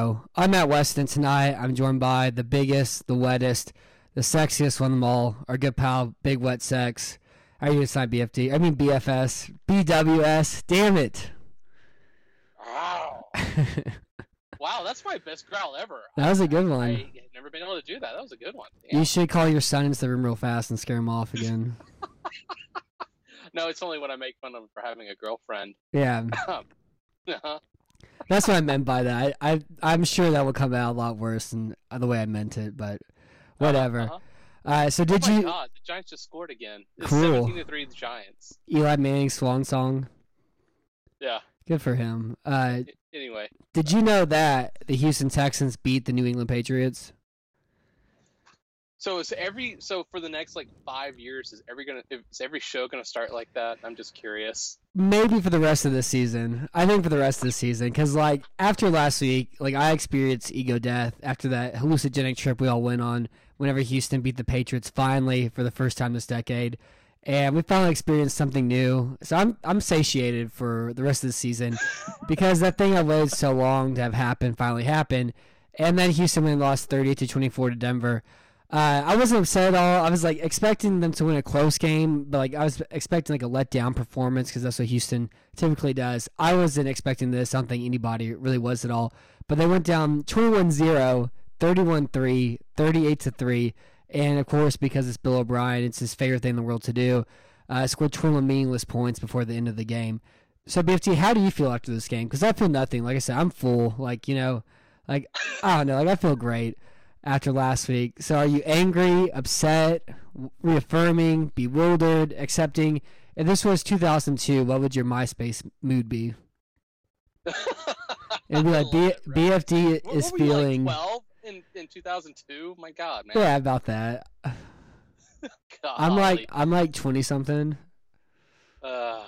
Radio. I'm Matt Weston tonight. I'm joined by the biggest, the wettest, the sexiest one of them all, our good pal, Big Wet Sex. Are you tonight, BFD? I mean BFS. BWS. Damn it. Wow. wow, that's my best growl ever. That was a good I one. have never been able to do that. That was a good one. You should call your son into the room real fast and scare him off again. No, it's only when I make fun of him for having a girlfriend. Yeah, Uh-huh. That's what I meant by that. I, I I'm sure that will come out a lot worse than the way I meant it, but whatever. Uh-huh. Uh, so did oh my you God, the Giants just scored again. It's Cool. 17 to 3 the Giants. Eli Manning swan song? Yeah. Good for him. Uh, Anyway, Did you know that the Houston Texans beat the New England Patriots? So is every so for the next like 5 years is every to is every show going to start like that? I'm just curious. Maybe for the rest of the season. I think for the rest of the season, because like after last week, like I experienced ego death after that hallucinogenic trip we all went on. Whenever Houston beat the Patriots finally for the first time this decade, and we finally experienced something new. So I'm I'm satiated for the rest of the season because that thing I waited so long to have happen finally happened, and then Houston went lost 30 to 24 to Denver. Uh, I wasn't upset at all. I was like expecting them to win a close game, but like I was expecting like a letdown performance because that's what Houston typically does. I wasn't expecting this. I don't think anybody really was at all. But they went down 21-0, 31-3, 38-3, and of course because it's Bill O'Brien, it's his favorite thing in the world to do. Uh, scored 21 meaningless points before the end of the game. So BFT, how do you feel after this game? Because I feel nothing. Like I said, I'm full. Like you know, like I don't know. Like I feel great after last week. So are you angry, upset, reaffirming, bewildered, accepting? If this was 2002, what would your MySpace mood be? It'd be like B- BFD What, is what were you, like, feeling. 12 in in 2002? My god, man. yeah, about that. I'm like I'm like 20 something. Uh,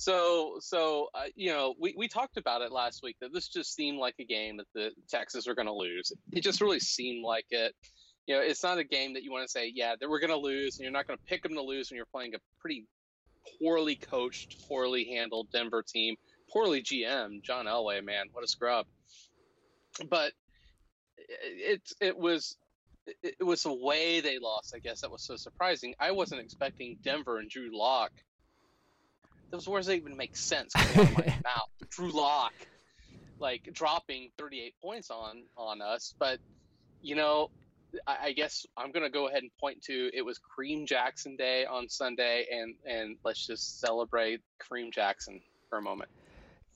so, so uh, you know, we, we talked about it last week that this just seemed like a game that the Texans were going to lose. It just really seemed like it. You know, it's not a game that you want to say, yeah, that we're going to lose, and you're not going to pick them to lose when you're playing a pretty poorly coached, poorly handled Denver team, poorly GM John Elway. Man, what a scrub! But it it was it, was the way they lost. I guess that was so surprising. I wasn't expecting Denver and Drew Lock those words don't even make sense coming out of my mouth. Drew Lock, like dropping 38 points on on us, but you know, I, I guess I'm gonna go ahead and point to it was Kareem Jackson Day on Sunday, and and let's just celebrate Kareem Jackson for a moment.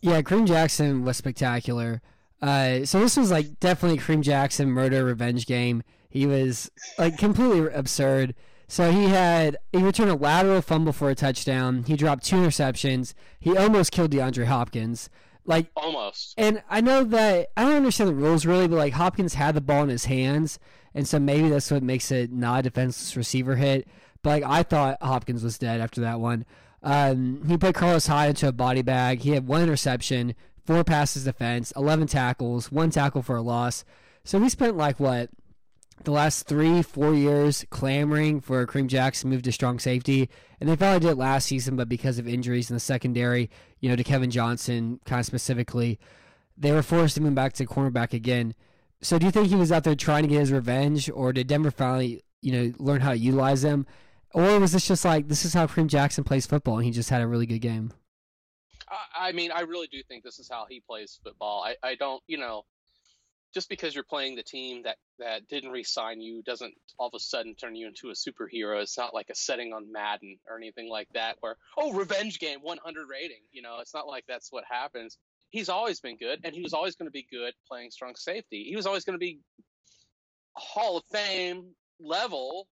Yeah, Kareem Jackson was spectacular. Uh, so this was like definitely Kareem Jackson murder revenge game. He was like completely absurd. So he had he returned a lateral fumble for a touchdown. He dropped two interceptions. He almost killed DeAndre Hopkins. Like Almost. and I know that I don't understand the rules really, but like Hopkins had the ball in his hands, and so maybe that's what makes it not a defenseless receiver hit. But like I thought Hopkins was dead after that one. Um, he put Carlos Hyde into a body bag. He had one interception, four passes defense, eleven tackles, one tackle for a loss. So he spent like what the last three, four years clamoring for Kareem Jackson move to strong safety, and they finally did it last season, but because of injuries in the secondary, you know, to Kevin Johnson kind of specifically, they were forced to move back to cornerback again. So do you think he was out there trying to get his revenge, or did Denver finally, you know, learn how to utilize him? Or was this just like this is how Kareem Jackson plays football and he just had a really good game? I, mean, I really do think this is how he plays football. I, I don't, you know, just because you're playing the team that that didn't re-sign you doesn't all of a sudden turn you into a superhero. It's not like a setting on Madden or anything like that where oh revenge game 100 rating. You know, it's not like that's what happens. He's always been good, and he was always going to be good playing strong safety. He was always going to be Hall of Fame level,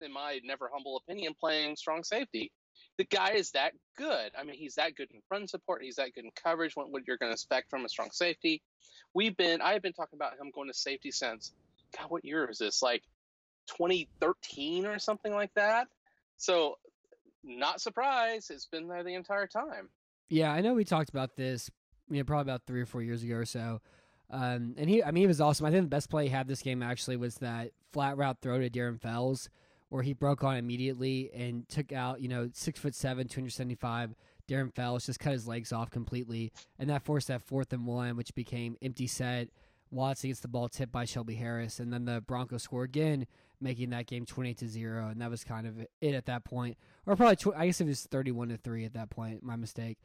in my never humble opinion, playing strong safety. The guy is that good. I mean, he's that good in run support. He's that good in coverage. What, what you're going to expect from a strong safety. We've been, I have been talking about him going to safety since, God, what year is this? Like 2013 or something like that. So, not surprised. It's been there the entire time. Yeah, I know we talked about this, you know, probably about three or four years ago or so. Um, and he, I mean, he was awesome. I think the best play he had this game actually was that flat route throw to Darren Fells, where he broke on immediately and took out, you know, six foot seven, 275. Darren Fells just cut his legs off completely, and that forced that fourth and one, which became empty set. Watson gets the ball tipped by Shelby Harris, and then the Broncos score again, making that game twenty to zero, and that was kind of it at that point, or probably tw- I guess it was thirty-one to three at that point. My mistake.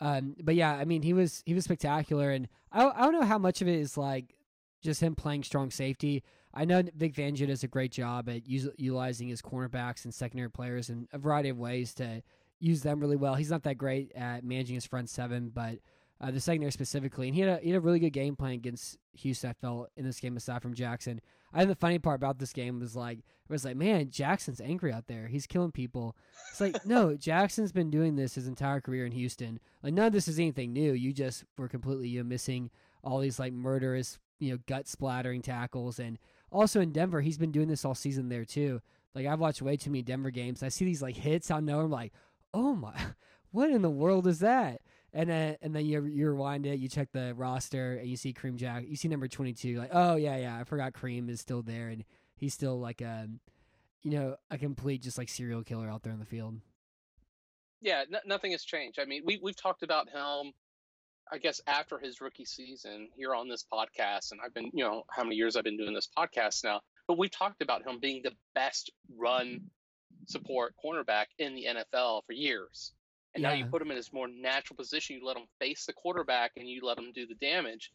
Um, but yeah, I mean, he was he was spectacular, and I I don't know how much of it is like just him playing strong safety. I know Vic Fangio does a great job at us- utilizing his cornerbacks and secondary players in a variety of ways to use them really well. He's not that great at managing his front seven, but uh, the secondary specifically, and he had a he had a really good game plan against Houston. I felt in this game aside from Jackson. I think the funny part about this game was like it was like, man, Jackson's angry out there. He's killing people. It's like no, Jackson's been doing this his entire career in Houston. Like none of this is anything new. You just were completely you know, missing all these like murderous, you know, gut splattering tackles, and also in Denver, he's been doing this all season there too. Like I've watched way too many Denver games. I see these like hits of nowhere. I'm like, oh my, what in the world is that? And then and then you you rewind it, you check the roster, and you see Kareem Jack, you see number twenty two. Like, oh yeah, yeah, I forgot Kareem is still there, and he's still like a, you know, a complete just like serial killer out there in the field. Yeah, nothing has changed. I mean, we we've talked about him. I guess after his rookie season here on this podcast, and I've been, you know, how many years I've been doing this podcast now, but we talked about him being the best run support cornerback in the NFL for years. And now you put him in his more natural position. You let him face the quarterback and you let him do the damage.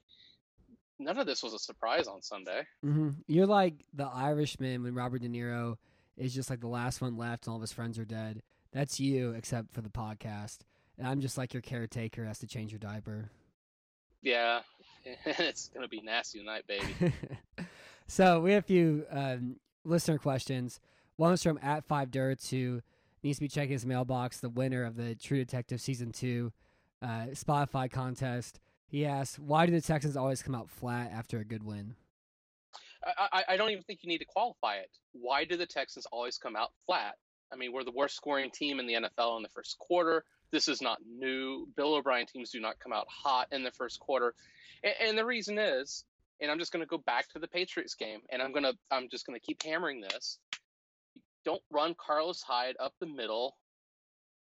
None of this was a surprise on Sunday. hmm You're like the Irishman when Robert De Niro is just like the last one left, and all of his friends are dead. That's you, except for the podcast. I'm just like your caretaker has to change your diaper. Yeah, it's gonna be nasty tonight, baby. so we have a few um, listener questions. One was from at Five Dirts who needs to be checking his mailbox. The winner of the True Detective season two uh, Spotify contest. He asks, "Why do the Texans always come out flat after a good win?" I, I, I don't even think you need to qualify it. Why do the Texans always come out flat? I mean, we're the worst scoring team in the NFL in the first quarter. This is not new. Bill O'Brien teams do not come out hot in the first quarter, and, and the reason is, and I'm just going to go back to the Patriots game, and I'm gonna I'm just going to keep hammering this. Don't run Carlos Hyde up the middle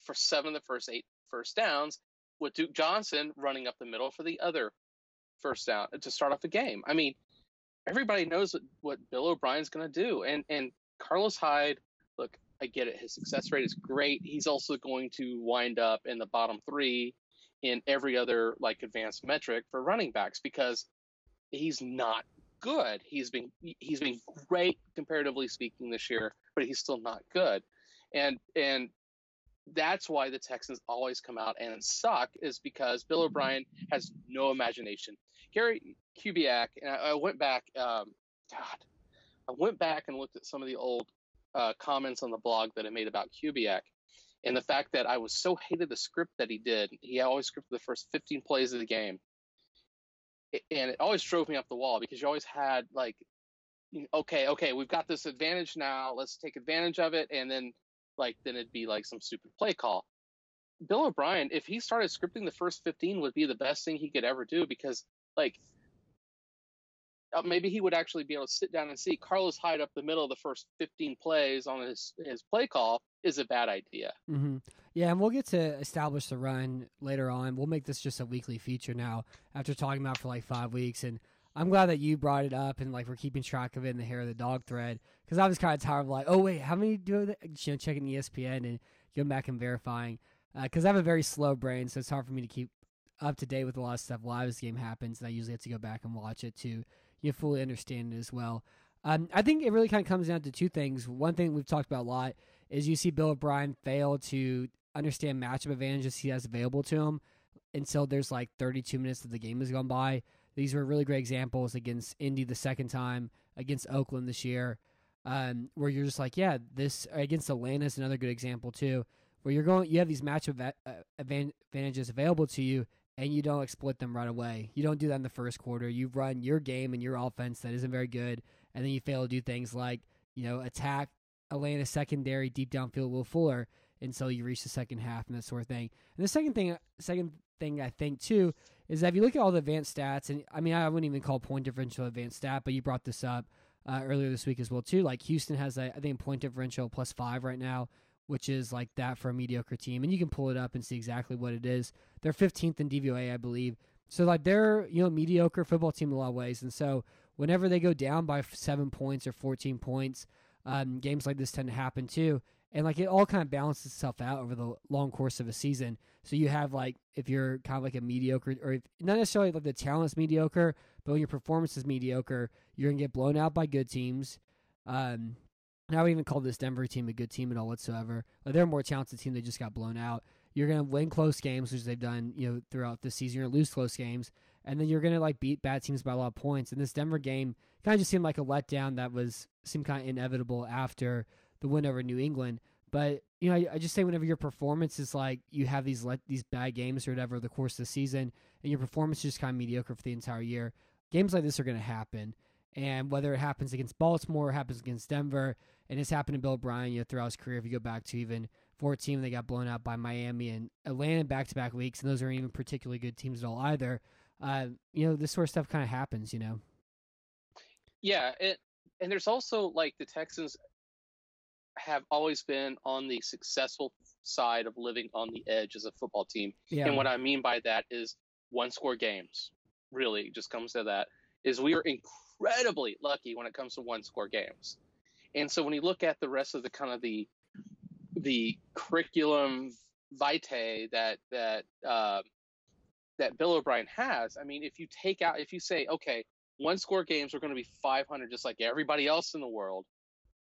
for seven of the first eight first downs, with Duke Johnson running up the middle for the other first down uh, to start off the game. I mean, everybody knows what, what Bill O'Brien's going to do. And and Carlos Hyde, look, I get it. His success rate is great. He's also going to wind up in the bottom three in every other like advanced metric for running backs because he's not good. He's been he's been great comparatively speaking this year, but he's still not good. And and that's why the Texans always come out and suck is because Bill O'Brien has no imagination. Gary Kubiak, and I, I went back, um, God, I went back and looked at some of the old uh, comments on the blog that I made about Kubiak, and the fact that I was so hated the script that he did. He always scripted the first 15 plays of the game, and it always drove me up the wall because you always had like, okay, okay, we've got this advantage now. Let's take advantage of it, and then like then it'd be like some stupid play call. Bill O'Brien, if he started scripting the first 15, would be the best thing he could ever do because like maybe he would actually be able to sit down and see Carlos Hyde up the middle of the first 15 plays on his his play call is a bad idea. hmm Yeah, and we'll get to establish the run later on. We'll make this just a weekly feature now after talking about for like five weeks. And I'm glad that you brought it up and like we're keeping track of it in the hair of the dog thread because I was kind of tired of like, oh wait, how many do that? You know, checking ESPN and going back and verifying because I have a very slow brain, so it's hard for me to keep up to date with a lot of stuff live as the game happens, and I usually have to go back and watch it to you fully understand it as well. Um, I think it really kind of comes down to two things. One thing we've talked about a lot is you see Bill O'Brien fail to understand matchup advantages he has available to him until there's like 32 minutes of the game has gone by. These were really great examples against Indy the second time, against Oakland this year, um, where you're just like, yeah, this against Atlanta is another good example too, where you're going, you have these matchup uh, advantages available to you, and you don't exploit them right away. You don't do that in the first quarter. You run your game and your offense that isn't very good, and then you fail to do things like you know attack Atlanta secondary deep downfield Will Fuller until you reach the second half and that sort of thing. And the second thing, second thing I think too is that if you look at all the advanced stats, and I mean I wouldn't even call point differential advanced stat, but you brought this up uh, earlier this week as well too. Like Houston has a, I think point differential plus five right now, which is like that for a mediocre team, and you can pull it up and see exactly what it is. They're 15th in DVOA, I believe. So like they're you know mediocre football team in a lot of ways, and so whenever they go down by seven points or 14 points, um, games like this tend to happen too and like it all kind of balances itself out over the long course of a season. So you have like if you're kind of like a mediocre, or if, not necessarily like the talent's mediocre, but when your performance is mediocre, you're gonna get blown out by good teams. Um, I would even call this Denver team a good team at all whatsoever. They're a more talented team. They just got blown out. You're gonna win close games, which they've done, you know, throughout the season. You're gonna lose close games, and then you're gonna like beat bad teams by a lot of points. And this Denver game kind of just seemed like a letdown that was seemed kind of inevitable after the win over New England. But you know, I, I, just say whenever your performance is like you have these let these bad games or whatever the course of the season, and your performance is just kind of mediocre for the entire year, games like this are going to happen. And whether it happens against Baltimore, or happens against Denver, and it's happened to Bill O'Brien, you know, throughout his career. If you go back to even 14, they got blown out by Miami and Atlanta back to back weeks, and those aren't even particularly good teams at all either. Uh, you know, this sort of stuff kind of happens. You know. Yeah, it, and there's also like the Texans have always been on the successful side of living on the edge as a football team. Yeah. And what I mean by that is one score games. Really, just comes to that. Is we are incredibly lucky when it comes to one score games. And so when you look at the rest of the kind of the the curriculum vitae that that uh, that Bill O'Brien has, I mean, if you take out, if you say, okay, one score games are going to be 500, just like everybody else in the world,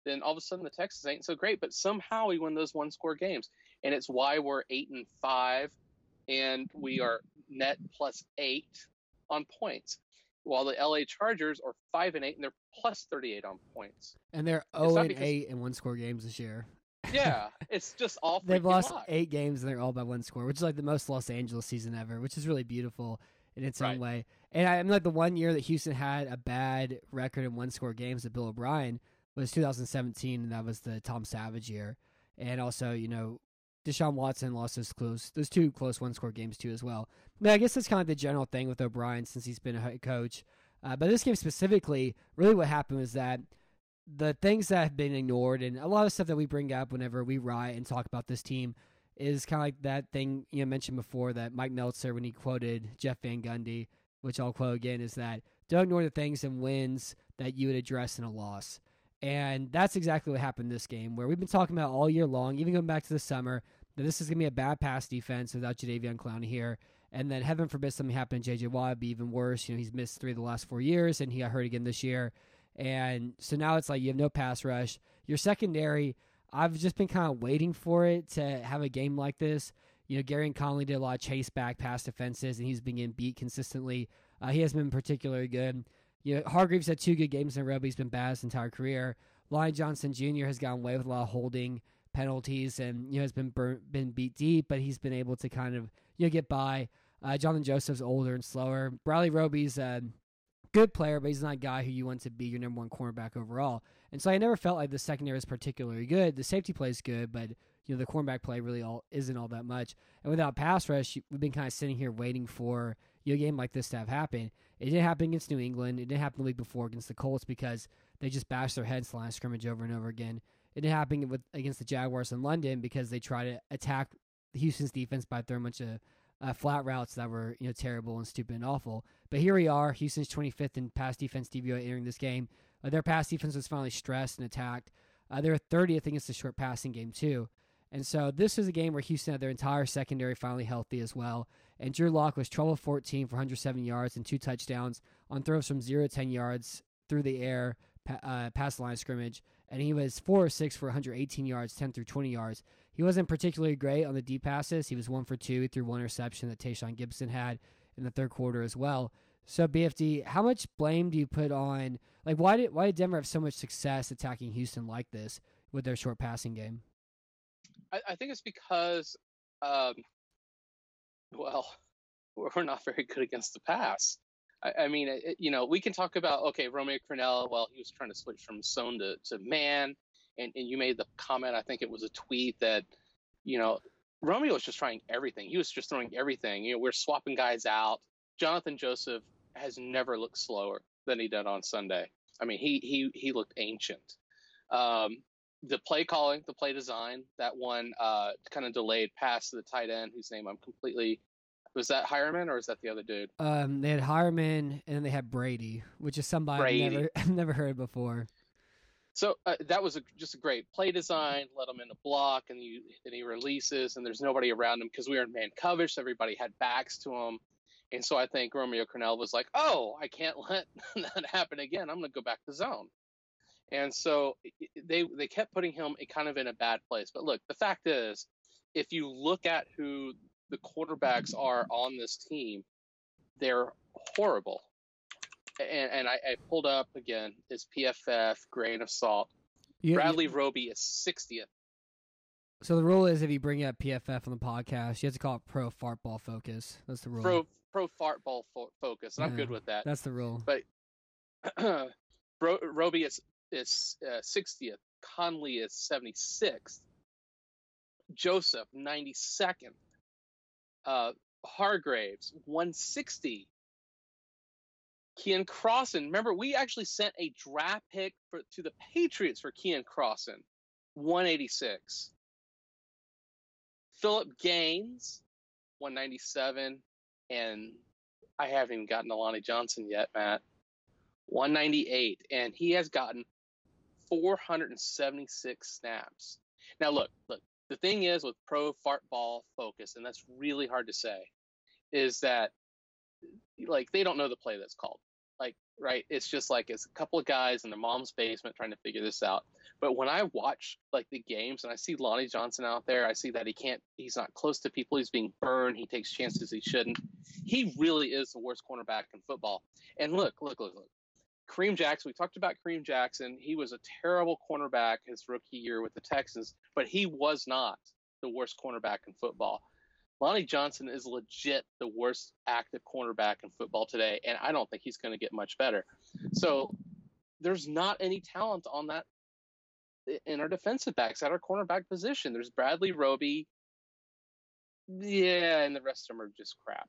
then all of a sudden the Texans ain't so great. But somehow we win those one score games, and it's why we're eight and five, and we are net plus eight on points, while the LA Chargers are five and eight, and they're plus thirty eight on points. And they're zero oh and because... eight in one score games this year. yeah, it's just all. They've lost eight games and they're all by one score, which is like the most Los Angeles season ever, which is really beautiful in its right. own way. And I'm like the one year that Houston had a bad record in one score games that Bill O'Brien was 2017, and that was the Tom Savage year. And also, you know, Deshaun Watson lost those close, those two close one score games too as well. But I guess that's kind of the general thing with O'Brien since he's been a head coach. Uh, but this game specifically, really what happened was that the things that have been ignored and a lot of stuff that we bring up whenever we write and talk about this team is kind of like that thing you know, mentioned before that Mike Meltzer when he quoted Jeff Van Gundy, which I'll quote again, is that don't ignore the things and wins that you would address in a loss. And that's exactly what happened this game, where we've been talking about all year long, even going back to the summer, that this is going to be a bad pass defense without Jadeveon Clowney here. And then heaven forbid something happened to J.J. Watt, be even worse. You know, he's missed three of the last four years, and he got hurt again this year. And so now it's like you have no pass rush. Your secondary, I've just been kind of waiting for it to have a game like this. You know, Gareon Conley did a lot of chase back pass defenses, and he's been getting beat consistently. Uh, he hasn't been particularly good. You know, Hargreaves had two good games in a row, he's been bad his entire career. Lonnie Johnson Jr. has gotten away with a lot of holding penalties and you know has been been beat deep, but he's been able to kind of you know get by. Uh, Jonathan Joseph's older and slower. Bradley Roby's a good player, but he's not a guy who you want to be your number one cornerback overall. And so I never felt like the secondary was particularly good. The safety play is good, but you know the cornerback play really all isn't all that much. And without pass rush, we've been kind of sitting here waiting for you know, a game like this to have happen. It didn't happen against New England. It didn't happen the week before against the Colts because they just bashed their heads line scrimmage over and over again. It didn't happen with against the Jaguars in London because they tried to attack Houston's defense by throwing a bunch of uh, flat routes that were you know terrible and stupid and awful. But here we are, Houston's 25th in pass defense DVOA entering this game. Uh, their pass defense was finally stressed and attacked. Uh, they're 30th against the short passing game too. And so this is a game where Houston had their entire secondary finally healthy as well. And Drew Lock was 12 of 14 for 107 yards and two touchdowns on throws from 0 to 10 yards through the air, uh, past the line of scrimmage. And he was 4 or 6 for 118 yards, 10 through 20 yards. He wasn't particularly great on the deep passes. He was 1 for 2 through one reception that Tashaun Gibson had in the third quarter as well. So BFD, how much blame do you put on like why did why did Denver have so much success attacking Houston like this with their short passing game? I, I think it's because, um, well, we're not very good against the pass. I, I mean, it, you know, we can talk about okay, Romeo Crennel. Well, he was trying to switch from zone to, to man, and, and you made the comment. I think it was a tweet that, you know, Romeo was just trying everything. He was just throwing everything. You know, we're swapping guys out. Jonathan Joseph has never looked slower than he did on Sunday. I mean, he he he looked ancient. Um, the play calling, the play design, that one uh, kind of delayed pass to the tight end, whose name I'm completely. Was that Heuerman or is that the other dude? Um, they had Heuerman and then they had Brady, which is somebody Brady. I've never I've never heard before. So uh, that was a, just a great play design. Let him in a block, and you and he releases, and there's nobody around him because we were in man coverage. So everybody had backs to him, and so I think Romeo Crennel was like, "Oh, I can't let that happen again. I'm going to go back to zone." And so they they kept putting him kind of in a bad place. But look, the fact is, if you look at who the quarterbacks are on this team, they're horrible. And, and I, I pulled up again his PFF grain of salt. You- you- Bradley Roby is 60th. so the rule is if you bring up PFF on the podcast, you have to call it Pro Fartball Focus. That's the rule. Pro pro fart ball fo- focus, and I'm good with that. That's the rule. Ro- Roby is is uh, 60th. Conley is 76th. Joseph 92nd. Uh, Hargreaves 160. Keion Crossen. Remember, we actually sent a draft pick for, to the Patriots for Keion Crossen. 186. Philip Gaines 197. And I haven't even gotten Lonnie Johnson yet, Matt. 198, and he has gotten 476 snaps. Now, look, look. The thing is with pro fart ball focus, and that's really hard to say, is that like they don't know the play that's called. Like, right? It's just like it's a couple of guys in their mom's basement trying to figure this out. But when I watch like the games and I see Lonnie Johnson out there, I see that he can't. He's not close to people. He's being burned. He takes chances he shouldn't. He really is the worst cornerback in football. And look, look, look, look. Kareem Jackson, we talked about Kareem Jackson. He was a terrible cornerback his rookie year with the Texans, but he was not the worst cornerback in football. Lonnie Johnson is legit the worst active cornerback in football today, and I don't think he's going to get much better. So there's not any talent on that in our defensive backs at our cornerback position. There's Bradley Roby. Yeah, and the rest of them are just crap.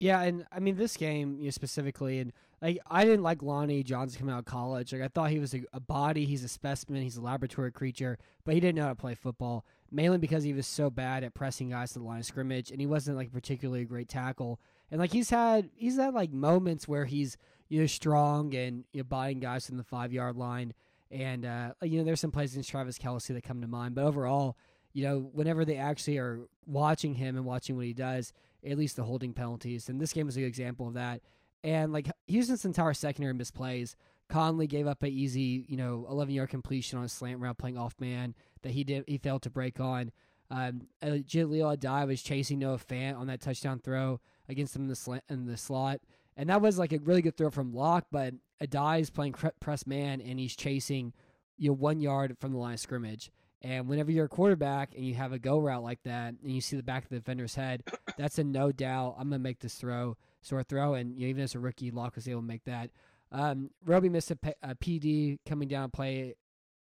Yeah, and I mean this game you know, specifically, and like I didn't like Lonnie Johnson coming out of college. Like I thought he was a, a body, he's a specimen, he's a laboratory creature, but he didn't know how to play football. Mainly because he was so bad at pressing guys to the line of scrimmage, and he wasn't like particularly a great tackle. And like he's had he's had like moments where he's you know strong and you know buying guys from the five yard line, and uh, you know there's some plays against Travis Kelce that come to mind. But overall, you know whenever they actually are watching him and watching what he does at least the holding penalties. And this game was a good example of that. And like Houston's entire secondary misplays. Conley gave up an easy, you know, 11 yard completion on a slant route playing off man that he did he failed to break on. Um, Jahleel Addae was chasing Noah Fant on that touchdown throw against him in the in the slot, and that was like a really good throw from Lock. But Addae is playing press man and he's chasing you know one yard from the line of scrimmage. And whenever you're a quarterback and you have a go route like that, and you see the back of the defender's head, that's a no doubt. I'm gonna make this throw, sort of throw, and you know, even as a rookie, Lock was able to make that. Um, Roby missed a, P- a PD coming down to play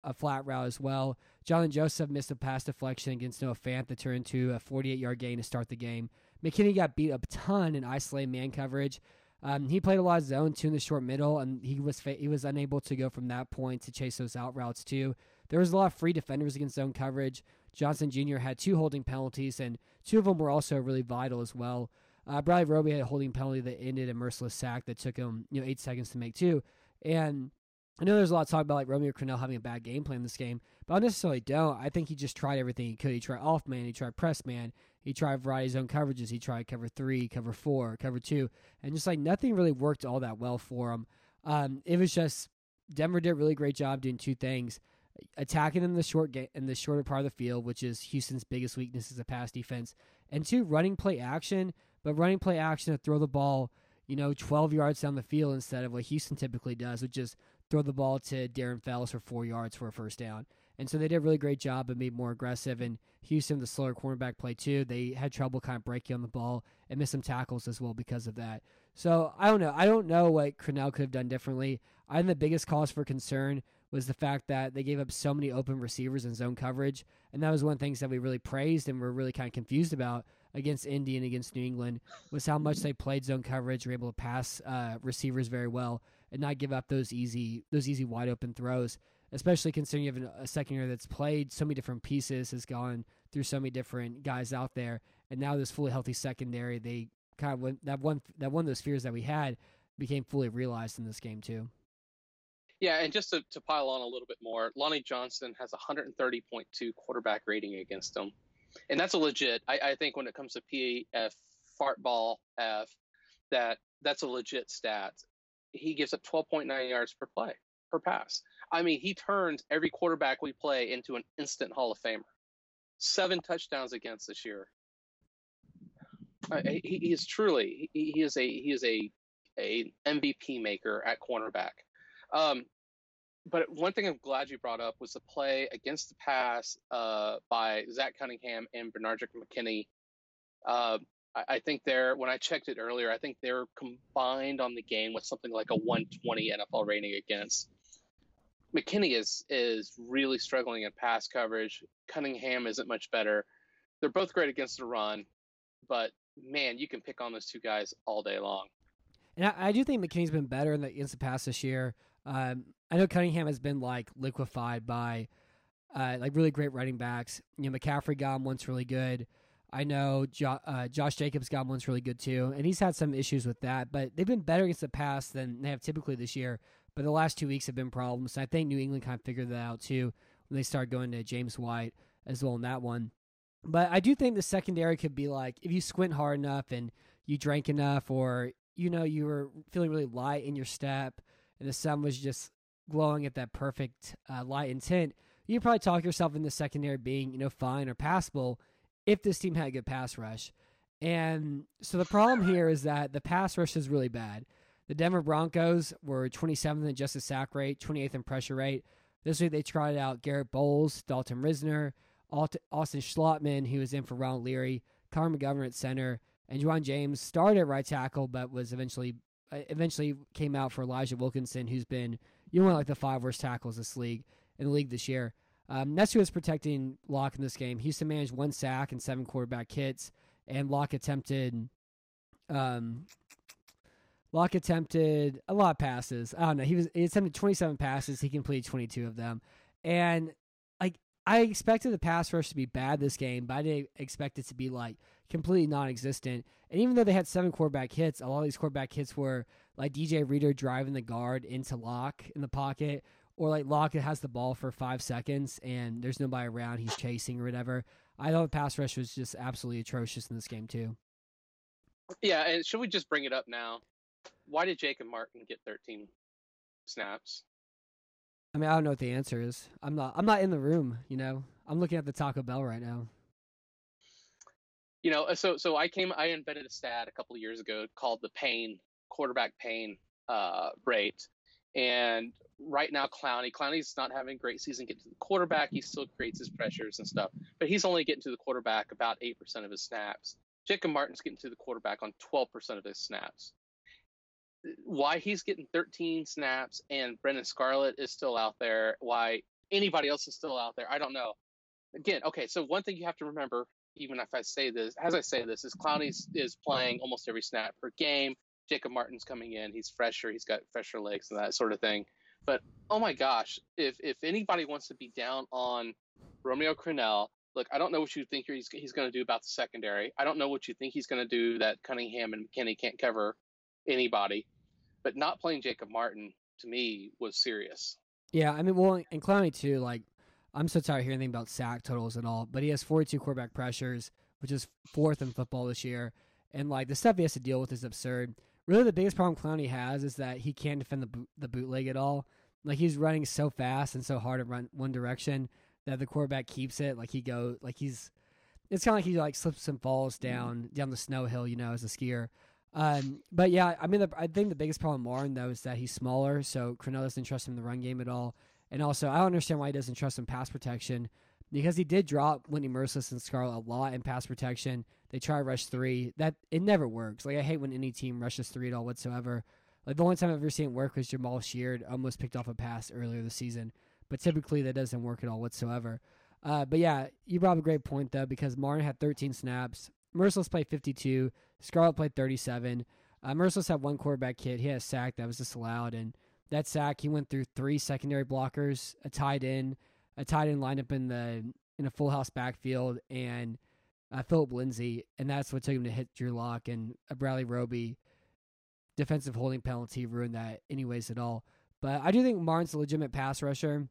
a flat route as well. Jonathan Joseph missed a pass deflection against Noah Fant that turned into a 48 yard gain to start the game. McKinney got beat up a ton in isolated man coverage. Um, he played a lot of zone two in the short middle, and he was fa- he was unable to go from that point to chase those out routes too. There was a lot of free defenders against zone coverage. Johnson Jr. had two holding penalties, and two of them were also really vital as well. Uh, Bradley Roby had a holding penalty that ended a merciless sack that took him you know eight seconds to make too. And I know there's a lot of talk about like Romeo Crennel having a bad game plan in this game, but I necessarily don't. I think he just tried everything he could. He tried off man, he tried press man, he tried a variety of zone coverages. He tried cover three, cover four, cover two, and just like nothing really worked all that well for him. Um, it was just Denver did a really great job doing two things: attacking in the short ga- in the shorter part of the field, which is Houston's biggest weakness as a pass defense, and two running play action, but running play action to throw the ball, you know, 12 yards down the field instead of what Houston typically does, which is throw the ball to Darren Fells for four yards for a first down. And so they did a really great job of being more aggressive. And Houston, the slower cornerback play too, they had trouble kind of breaking on the ball and missed some tackles as well because of that. So I don't know. I don't know what Crennel could have done differently. I think the biggest cause for concern was the fact that they gave up so many open receivers in zone coverage. And that was one of the things that we really praised and were really kind of confused about against Indy and against New England was how much they played zone coverage, were able to pass uh, receivers very well, and not give up those easy those easy wide open throws. Especially considering you have a secondary that's played so many different pieces, has gone through so many different guys out there, and now this fully healthy secondary, they kind of went, that one that one of those fears that we had became fully realized in this game too. Yeah, and just to, to pile on a little bit more, Lonnie Johnson has 130.2 quarterback rating against him and that's a legit. I, I think when it comes to PAF, fart ball F, that that's a legit stat. He gives up 12.9 yards per play per pass. I mean, he turns every quarterback we play into an instant Hall of Famer. Seven touchdowns against this year. Uh, he, he, is truly he, he, is a he is a a MVP maker at cornerback. Um, but one thing I'm glad you brought up was the play against the pass uh, by Zach Cunningham and Benardrick McKinney. Uh, I, I, think they're when I checked it earlier, I think they're combined on the game with something like a 120 NFL rating against. McKinney is is really struggling in pass coverage. Cunningham isn't much better. They're both great against the run, but man, you can pick on those two guys all day long. And I, I do think McKinney's been better in the against the pass this year. Um, I know Cunningham has been like liquefied by uh, like really great running backs. You know, McCaffrey got him once really good. I know jo- uh, Josh Jacobs got him once really good too, and he's had some issues with that. But they've been better against the pass than they have typically this year. But the last two weeks have been problems. I think New England kind of figured that out too when they started going to James White as well in that one. But I do think the secondary could be like if you squint hard enough and you drank enough, or you know you were feeling really light in your step, and the sun was just glowing at that perfect uh, light and tint, you probably talk yourself in the secondary being, you know, fine or passable if this team had a good pass rush. And so the problem here is that the pass rush is really bad. The Denver Broncos were 27th in adjusted sack rate, 28th in pressure rate. This week they tried out Garett Bolles, Dalton Risner, Austin Schlottmann, who was in for Ronald Leary, Connor McGovern at center, and Ja'Wuan James started at right tackle, but was eventually eventually came out for Elijah Wilkinson, who's been you know, one of like the five worst tackles this league in the league this year. Um, that's who was protecting Lock in this game. Houston managed one sack and seven quarterback hits, and Lock attempted, um, Lock attempted a lot of passes. I don't know. He was he attempted 27 passes. He completed 22 of them, and like I expected the pass rush to be bad this game, but I didn't expect it to be like completely non-existent. And even though they had seven quarterback hits, a lot of these quarterback hits were like DJ Reader driving the guard into Lock in the pocket, or like Lock that has the ball for five seconds and there's nobody around, he's chasing or whatever. I thought the pass rush was just absolutely atrocious in this game too. Yeah, and should we just bring it up now? Why did Jacob Martin get 13 snaps? I mean, I don't know what the answer is. I'm not. I'm not in the room. You know, I'm looking at the Taco Bell right now. You know, so so I came. I invented a stat a couple years ago called the pain quarterback pain uh, rate. And right now, Clowney, Clowney's not having a great season getting to the quarterback. He still creates his pressures and stuff, but he's only getting to the quarterback about 8% of his snaps. Jacob Martin's getting to the quarterback on 12% of his snaps. Why he's getting 13 snaps and Brennan Scarlett is still out there, why anybody else is still out there, I don't know. Again, okay, so one thing you have to remember, even if I say this, as I say this, is Clowney is playing almost every snap per game. Jacob Martin's coming in. He's fresher. He's got fresher legs and that sort of thing. But oh my gosh, if if anybody wants to be down on Romeo Crennel, look, I don't know what you think he's he's going to do about the secondary. I don't know what you think he's going to do that Cunningham and McKinney can't cover anybody. But not playing Jacob Martin to me was serious. Yeah, I mean, well, and Clowney too. Like, I'm so tired of hearing anything about sack totals and all, but he has 42 quarterback pressures, which is fourth in football this year, and like the stuff he has to deal with is absurd really the biggest problem Clowney has is that he can't defend the boot, the bootleg at all. Like he's running so fast and so hard to run one direction that the quarterback keeps it. Like he go like he's it's kind of like he like slips and falls down down the snow hill, you know, as a skier. Um, but yeah, I mean, the, I think the biggest problem Martin though is that he's smaller, so Crennel doesn't trust him in the run game at all. And also, I don't understand why he doesn't trust in pass protection because he did drop Whitney Mercilus and Scarlett a lot in pass protection. They try rush three. That it never works. Like I hate when any team rushes three at all whatsoever. Like the only time I've ever seen it work was Jabaal Sheard almost picked off a pass earlier this season, but typically that doesn't work at all whatsoever. Uh, but yeah, you brought up a great point though because Martin had 13 snaps, Mercilus played 52, Scarlett played 37. Uh, Mercilus had one quarterback hit. He had a sack that was disallowed, and that sack he went through three secondary blockers, a tight end, a tight end lined up in the in a full house backfield, and uh, Phillip Lindsay, and that's what took him to hit Drew Lock and a Bradley Roby defensive holding penalty ruined that anyways at all. But I do think Martin's a legitimate pass rusher.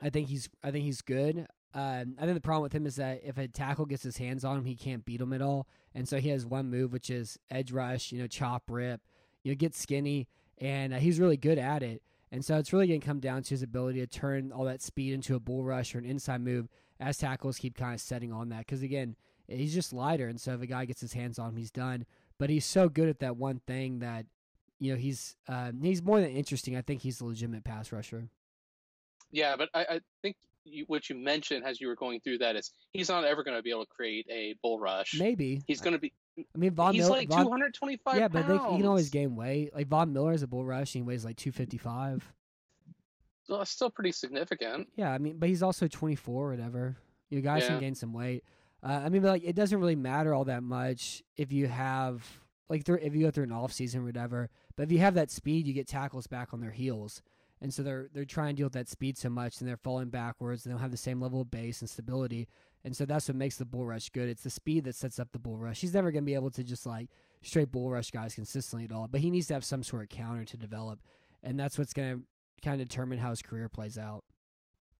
I think he's I think he's good. Um, I think the problem with him is that if a tackle gets his hands on him, he can't beat him at all. And so he has one move, which is edge rush, you know, chop rip, you know, get skinny, and uh, he's really good at it. And so it's really going to come down to his ability to turn all that speed into a bull rush or an inside move as tackles keep kind of setting on that. Because again, he's just lighter, and so if a guy gets his hands on him, he's done. But he's so good at that one thing that you know he's uh, he's more than interesting. I think he's a legitimate pass rusher. Yeah, but I, I think you, what you mentioned as you were going through that is he's not ever going to be able to create a bull rush. Maybe he's going to be. I mean, Von he's Miller, like Von, 225 Yeah, but they, he can always gain weight. Like Von Miller is a bull rush, and he weighs like two fifty five. Well, that's still pretty significant. Yeah, I mean, but he's also twenty four or whatever. You guys Yeah. can gain some weight. Uh, I mean, but like it doesn't really matter all that much if you have like through, if you go through an off season or whatever. But if you have that speed, you get tackles back on their heels, and so they're they're trying to deal with that speed so much, and they're falling backwards. And they don't have the same level of base and stability, and so that's what makes the bull rush good. It's the speed that sets up the bull rush. He's never going to be able to just like straight bull rush guys consistently at all, but he needs to have some sort of counter to develop, and that's what's going to kind of determine how his career plays out.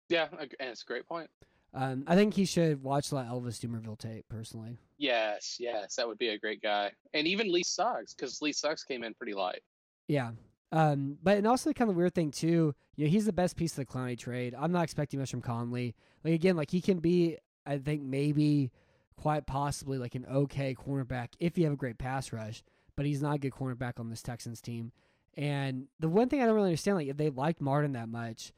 Yeah, and it's a great point. Um, I think he should watch a lot of Elvis Dumervil tape personally. Yes, yes, that would be a great guy. And even Lee Suggs, because Lee Suggs came in pretty light. Yeah. Um, but and also the kind of weird thing too, you know, he's the best piece of the Clowney trade. I'm not expecting much from Conley. Like again, like he can be, I think maybe quite possibly like an okay cornerback if you have a great pass rush, but he's not a good cornerback on this Texans team. And the one thing I don't really understand, like if they liked Martin that much,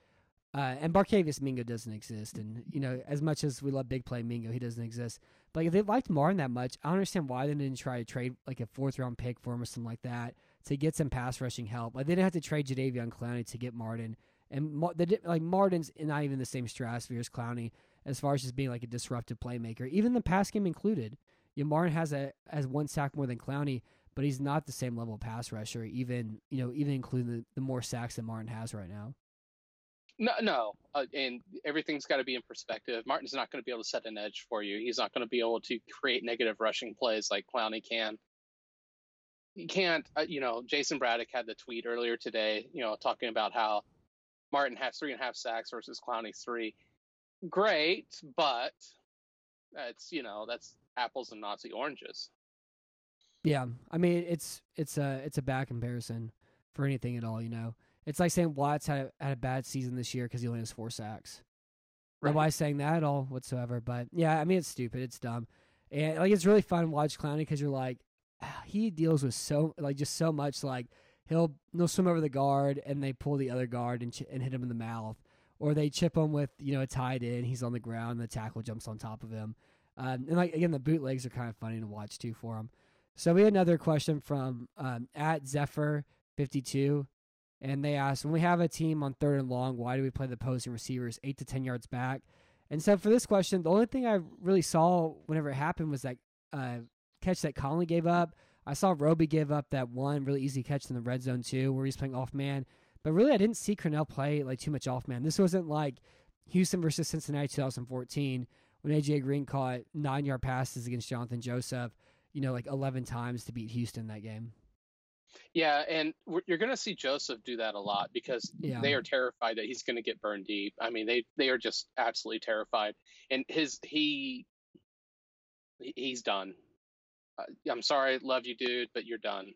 uh, and Barkevious Mingo doesn't exist, and you know as much as we love big play Mingo, he doesn't exist. But like, if they liked Martin that much, I don't understand why they didn't try to trade like a fourth round pick for him or something like that to get some pass rushing help. Like they didn't have to trade Jadeveon Clowney to get Martin, and Mar- they did, like Martin's not even the same stratosphere as Clowney as far as just being like a disruptive playmaker, even the pass game included. You Martin has a has one sack more than Clowney, but he's not the same level pass rusher, even you know even including the, the more sacks that Martin has right now. No, no, uh, and everything's got to be in perspective. Martin's not going to be able to set an edge for you. He's not going to be able to create negative rushing plays like Clowney can. He can't. Uh, you know, Jason Braddock had the tweet earlier today. You know, talking about how Martin has three and a half sacks versus Clowney three. Great, but it's you know that's apples and Nazi oranges. Yeah, I mean it's it's a it's a bad comparison for anything at all. You know, it's like saying Watts had a, had a bad season this year because he only has four sacks. Right. Nobody's saying that at all whatsoever. But yeah, I mean it's stupid, it's dumb, and like it's really fun to watch Clowney because you're like, he deals with so like just so much. Like he'll he'll swim over the guard and they pull the other guard and ch- and hit him in the mouth, or they chip him with you know tight end. He's on the ground, and the tackle jumps on top of him. Um, and like again, the bootlegs are kind of funny to watch too for him. So we had another question from um, at Zephyr fifty two, and they asked when we have a team on third and long, why do we play the opposing receivers eight to ten yards back? And so for this question, the only thing I really saw whenever it happened was that uh, catch that Conley gave up. I saw Roby give up that one really easy catch in the red zone too, where he's playing off man. But really, I didn't see Crennel play like too much off man. This wasn't like Houston versus Cincinnati 2014 when AJ Green caught nine yard passes against Jonathan Joseph. You know, like 11 times to beat Houston that game. Yeah, and you're going to see Joseph do that a lot because Yeah. they are terrified that he's going to get burned deep. I mean, they they are just absolutely terrified, and his he he- he's done. Uh, I'm sorry, love you, dude, but you're done.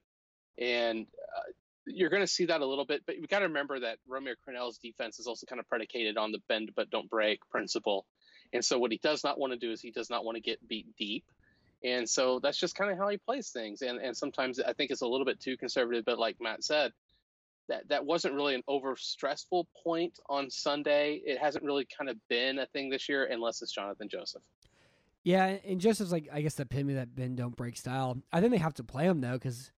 And uh, you're going to see that a little bit, but we got to remember that Romeo Crennel's defense is also kind of predicated on the bend but don't break principle. And so what he does not want to do is he does not want to get beat deep. And so that's just kind of how he plays things. And and sometimes I think it's a little bit too conservative. But like Matt said, that that wasn't really an over stressful point on Sunday. It hasn't really kind of been a thing this year, unless it's Jonathan Joseph. Yeah, and Joseph's like I guess the epitome that bend don't break style. I think they have to play him though, because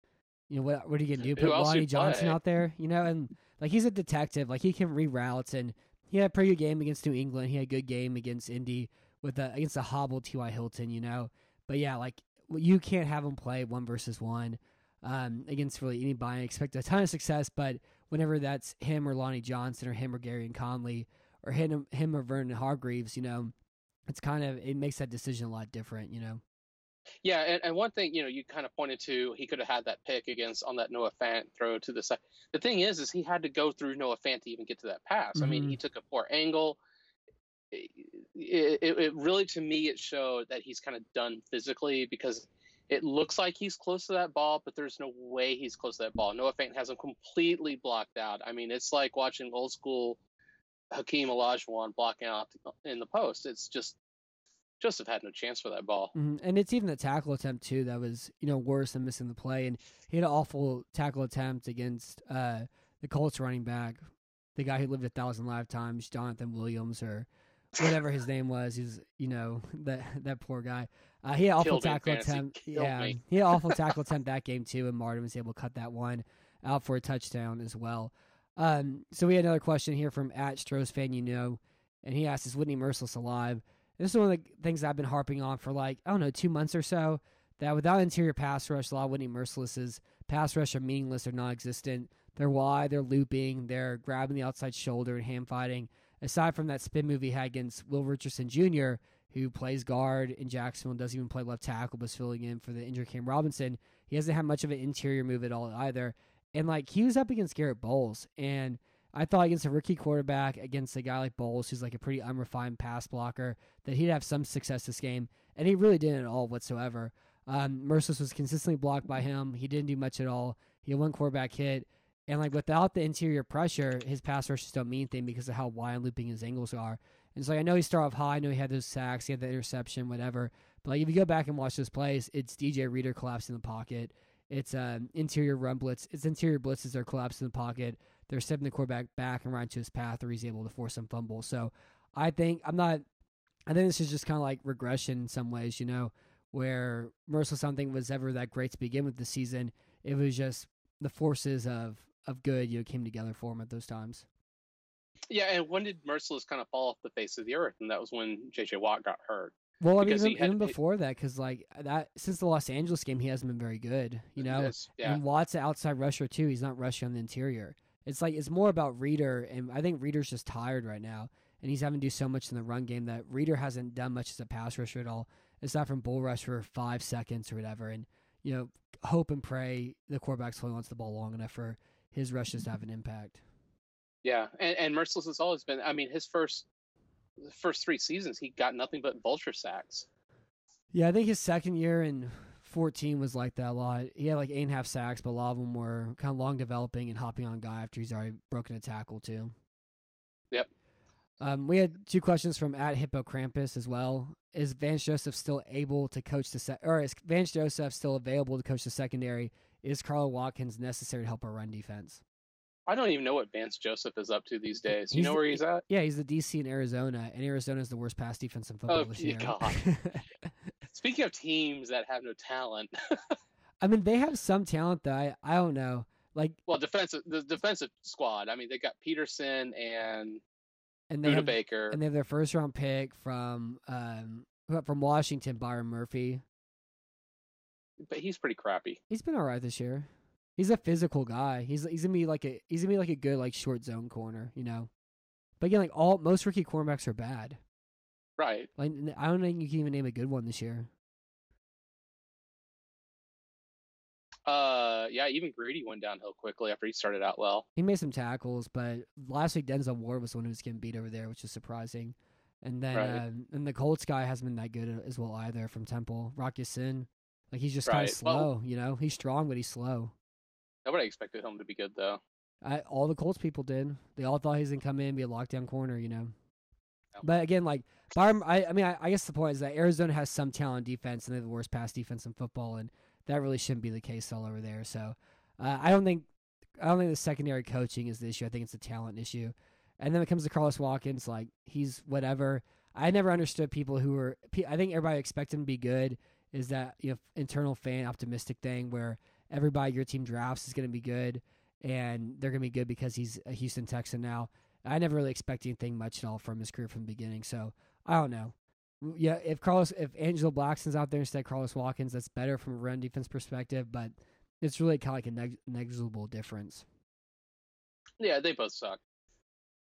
you know what? What are you gonna do? Put Lonnie Johnson play? out there, you know, and like he's a detective. Like he can reroute and he had a pretty good game against New England. He had a good game against Indy with the against the hobbled T.Y. Hilton, you know. But yeah, like you can't have him play one versus one um, against really anybody. and expect a ton of success, but whenever that's him or Lonnie Johnson or him or Gareon Conley or him him or Vernon Hargreaves, you know, it's kind of it makes that decision a lot different, you know. Yeah, and, and one thing you know you kind of pointed to, he could have had that pick against on that Noah Fant throw to the side. The thing is, is he had to go through Noah Fant to even get to that pass. I mean, he mm-hmm. took a poor angle. It, it, it really, to me, it showed that he's kind of done physically because it looks like he's close to that ball, but there's no way he's close to that ball. Noah Fant has him completely blocked out. I mean, it's like watching old school Hakeem Olajuwon blocking out in the post. It's just Joseph had no chance for that ball. Mhm. And it's even the tackle attempt too that was you know worse than missing the play. And he had an awful tackle attempt against uh, the Colts running back, the guy who lived a thousand lifetimes, Jonathan Williams or whatever his name was. He's you know that that poor guy. Uh, he had awful Killed tackle attempt. Killed Yeah, me. he had awful tackle attempt that game too, and Martin was able to cut that one out for a touchdown as well. Um, so we had another question here from at Strohs fan, you know, and he asked, "Is Whitney Mercilus alive?" This is one of the things I've been harping on for like I don't know two months or so. That without interior pass rush, a lot of Whitney Mercilus's pass rush are meaningless or non-existent. They're wide, they're looping, they're grabbing the outside shoulder and hand fighting. Aside from that spin move he had against Will Richardson Jr., who plays guard in Jacksonville and doesn't even play left tackle, but is filling in for the injured Cam Robinson. He hasn't had much of an interior move at all either. And like he was up against Garett Bolles, and I thought against a rookie quarterback, against a guy like Bolles, who's like a pretty unrefined pass blocker, that he'd have some success this game, and he really didn't at all whatsoever. Um, Mercilus was consistently blocked by him. He didn't do much at all. He had one quarterback hit, and like without the interior pressure, his pass rushes don't mean anything because of how wide and looping his angles are. And so like, I know he started off high. I know he had those sacks, he had the interception, whatever. But like if you go back and watch those plays, it's DJ Reader collapsing in the pocket. It's um, interior run blitz. It's interior blitzes are collapsing in the pocket. They're stepping the quarterback back and right to his path, or he's able to force some fumble. So I think I'm not. I think this is just kind of like regression in some ways, you know, where Mercilus something was ever that great to begin with the season. It was just the forces of of good, you know, came together for him at those times. Yeah, and when did Mercilus kind of fall off the face of the earth? And that was when J.J. Watt got hurt. Well, I mean, even, had- even before that, because like that since the Los Angeles game, he hasn't been very good. You know, Yes, yeah. and Watt's an outside rusher too. He's not rushing on the interior. It's like it's more about Reader, and I think Reader's just tired right now, and he's having to do so much in the run game that Reader hasn't done much as a pass rusher at all. Aside from bull rush for five seconds or whatever, and you know, hope and pray the quarterback's holding onto the ball long enough for his rushes to have an impact. Yeah, and, and Mercilus has always been. I mean, his first first three seasons, he got nothing but vulture sacks. Yeah, I think his second year in 14 was like that a lot. He had like eight and a half sacks, but a lot of them were kind of long developing and hopping on guy after he's already broken a tackle, too. Yep. Um, we had two questions from at Hippo Krampus as well. Is Vance Joseph still able to coach the se- or is Vance Joseph still available to coach the secondary? Is Carl Watkins necessary to help our run defense? I don't even know what Vance Joseph is up to these days. You He's know the- where he's at? Yeah, he's the DC in Arizona, and Arizona is the worst pass defense in football Oh, this year. God. Speaking of teams that have no talent, I mean, they have some talent though. I, I don't know. Like, well, defensive the defensive squad. I mean, they got Peterson and and they Budda have, Baker. and they have their first round pick from um from Washington, Byron Murphy. but he's pretty crappy. He's been all right this year. He's a physical guy. He's he's gonna be like a he's gonna be like a good like short zone corner, you know. But again, like all most rookie cornerbacks are bad. Right. Like I don't think you can even name a good one this year. Uh, yeah. Even Greedy went downhill quickly after he started out well. He made some tackles, but last week Denzel Ward was the one who was getting beat over there, which is surprising. And then Right. um, and the Colts guy hasn't been that good as well either from Temple. Rock Ya-Sin, like he's just kind of slow, Well- you know. He's strong, but he's slow. Nobody expected him to be good though. I, all the Colts people did. They all thought he was gonna come in and be a lockdown corner, you know. But again, like I, I mean, I, I guess the point is that Arizona has some talent defense, and they have the worst pass defense in football, and that really shouldn't be the case all over there. So, uh, I don't think I don't think the secondary coaching is the issue. I think it's a talent issue. And then it comes to Carlos Watkins, like he's whatever. I never understood people who were. I think everybody expected him to be good. Is that you know internal fan optimistic thing where everybody your team drafts is going to be good and they're going to be good because he's a Houston Texan now. I never really expected anything much at all from his career from the beginning. So I don't know. Yeah, if Carlos, if Angelo Blackson's out there instead of Carlos Watkins, that's better from a run defense perspective. But it's really kind of like a neg- negligible difference. Yeah, they both suck.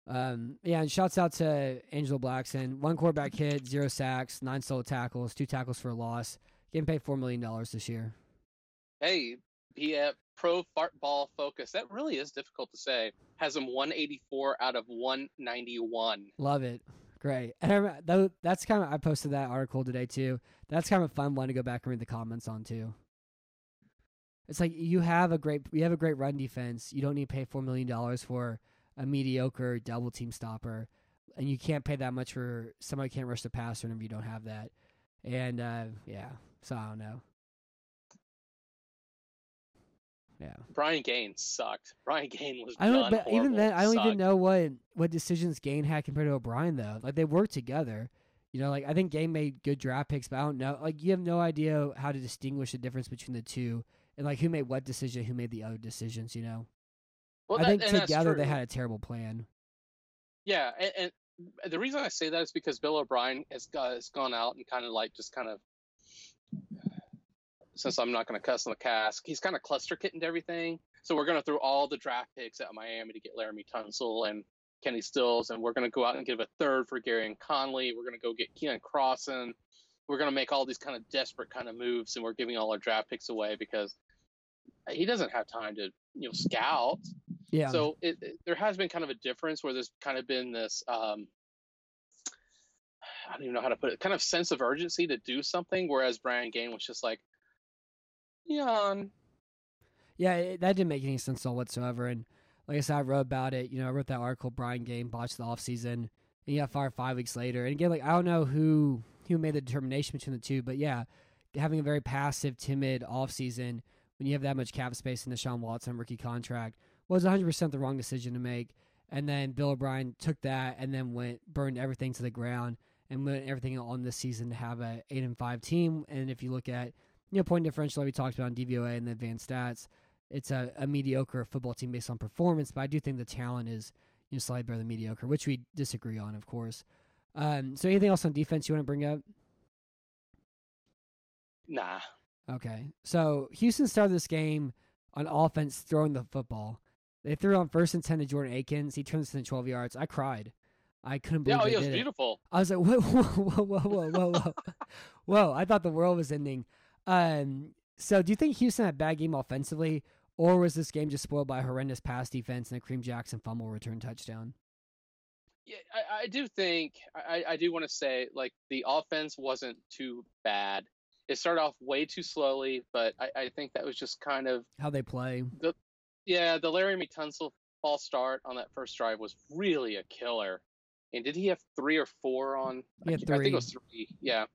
Um, yeah, and shouts out to Angelo Blackson. One quarterback hit, zero sacks, nine solo tackles, two tackles for a loss. Getting paid four million dollars this year. Hey, he at Pro fart Ball Focus. That really is difficult to say. Has him 184 out of 191. Love it. Great. And I, that, that's kind of I posted that article today too. That's kind of a fun one to go back and read the comments on too. It's like you have a great you have a great run defense. You don't need to pay four million dollars for a mediocre double team stopper, and you can't pay that much for somebody can't rush the passer if you don't have that. And uh, yeah, so I don't know. Yeah. Brian Gaines sucked. Brian Gaines was. I don't. But even then, I don't sucked. even know what what decisions Gaine had compared to O'Brien though. Like they worked together. You know, like I think Gaine made good draft picks, but I don't know. Like you have no idea how to distinguish the difference between the two, and like who made what decision, who made the other decisions. You know. Well, I that, think together they had a terrible plan. Yeah, and, and the reason I say that is because Bill O'Brien has, has gone out and kind of like just kind of, since I'm not going to cuss on the cast, he's kind of cluster kittened everything. So we're going to throw all the draft picks at Miami to get Laremy Tunsil and Kenny Stills, and we're going to go out and give a third for Gareon Conley. We're going to go get Keion Crossen. We're going to make all these kind of desperate kind of moves, and we're giving all our draft picks away because he doesn't have time to you know scout. Yeah. So it, it- there has been kind of a difference where there's kind of been this um, I don't even know how to put it, kind of sense of urgency to do something, whereas Brian Gaine was just like, yawn. Yeah, it, that didn't make any sense at all whatsoever. And like I said, I wrote about it. You know, I wrote that article, Brian Gaine botched the offseason. And he got fired five weeks later. And again, like, I don't know who who made the determination between the two, but yeah, having a very passive, timid offseason when you have that much cap space in the Sean Watson rookie contract was 100% the wrong decision to make. And then Bill O'Brien took that and then went, burned everything to the ground and went everything on this season to have a 8 and 5 team. And if you look at, you know, point differential that we talked about on DVOA and the advanced stats, it's a, a mediocre football team based on performance, but I do think the talent is you know slightly better than mediocre, which we disagree on, of course. Um, so anything else on defense you want to bring up? Nah. Okay, so Houston started this game on offense throwing the football. They threw on first and ten to Jordan Akins. He turns it into twelve yards. I cried. I couldn't believe Yeah, oh, it was did it. beautiful. I was like, whoa, whoa, whoa, whoa, whoa, whoa, whoa! I thought the world was ending. Um, so do you think Houston had a bad game offensively, or was this game just spoiled by a horrendous pass defense and a Kareem Jackson fumble return touchdown? Yeah, I, I do think I, I do want to say like the offense wasn't too bad. It started off way too slowly, but I, I think that was just kind of How they play? yeah. The Larry Tunsil false start on that first drive was really a killer. And did he have three or four on? He had I, I think it was three. Yeah,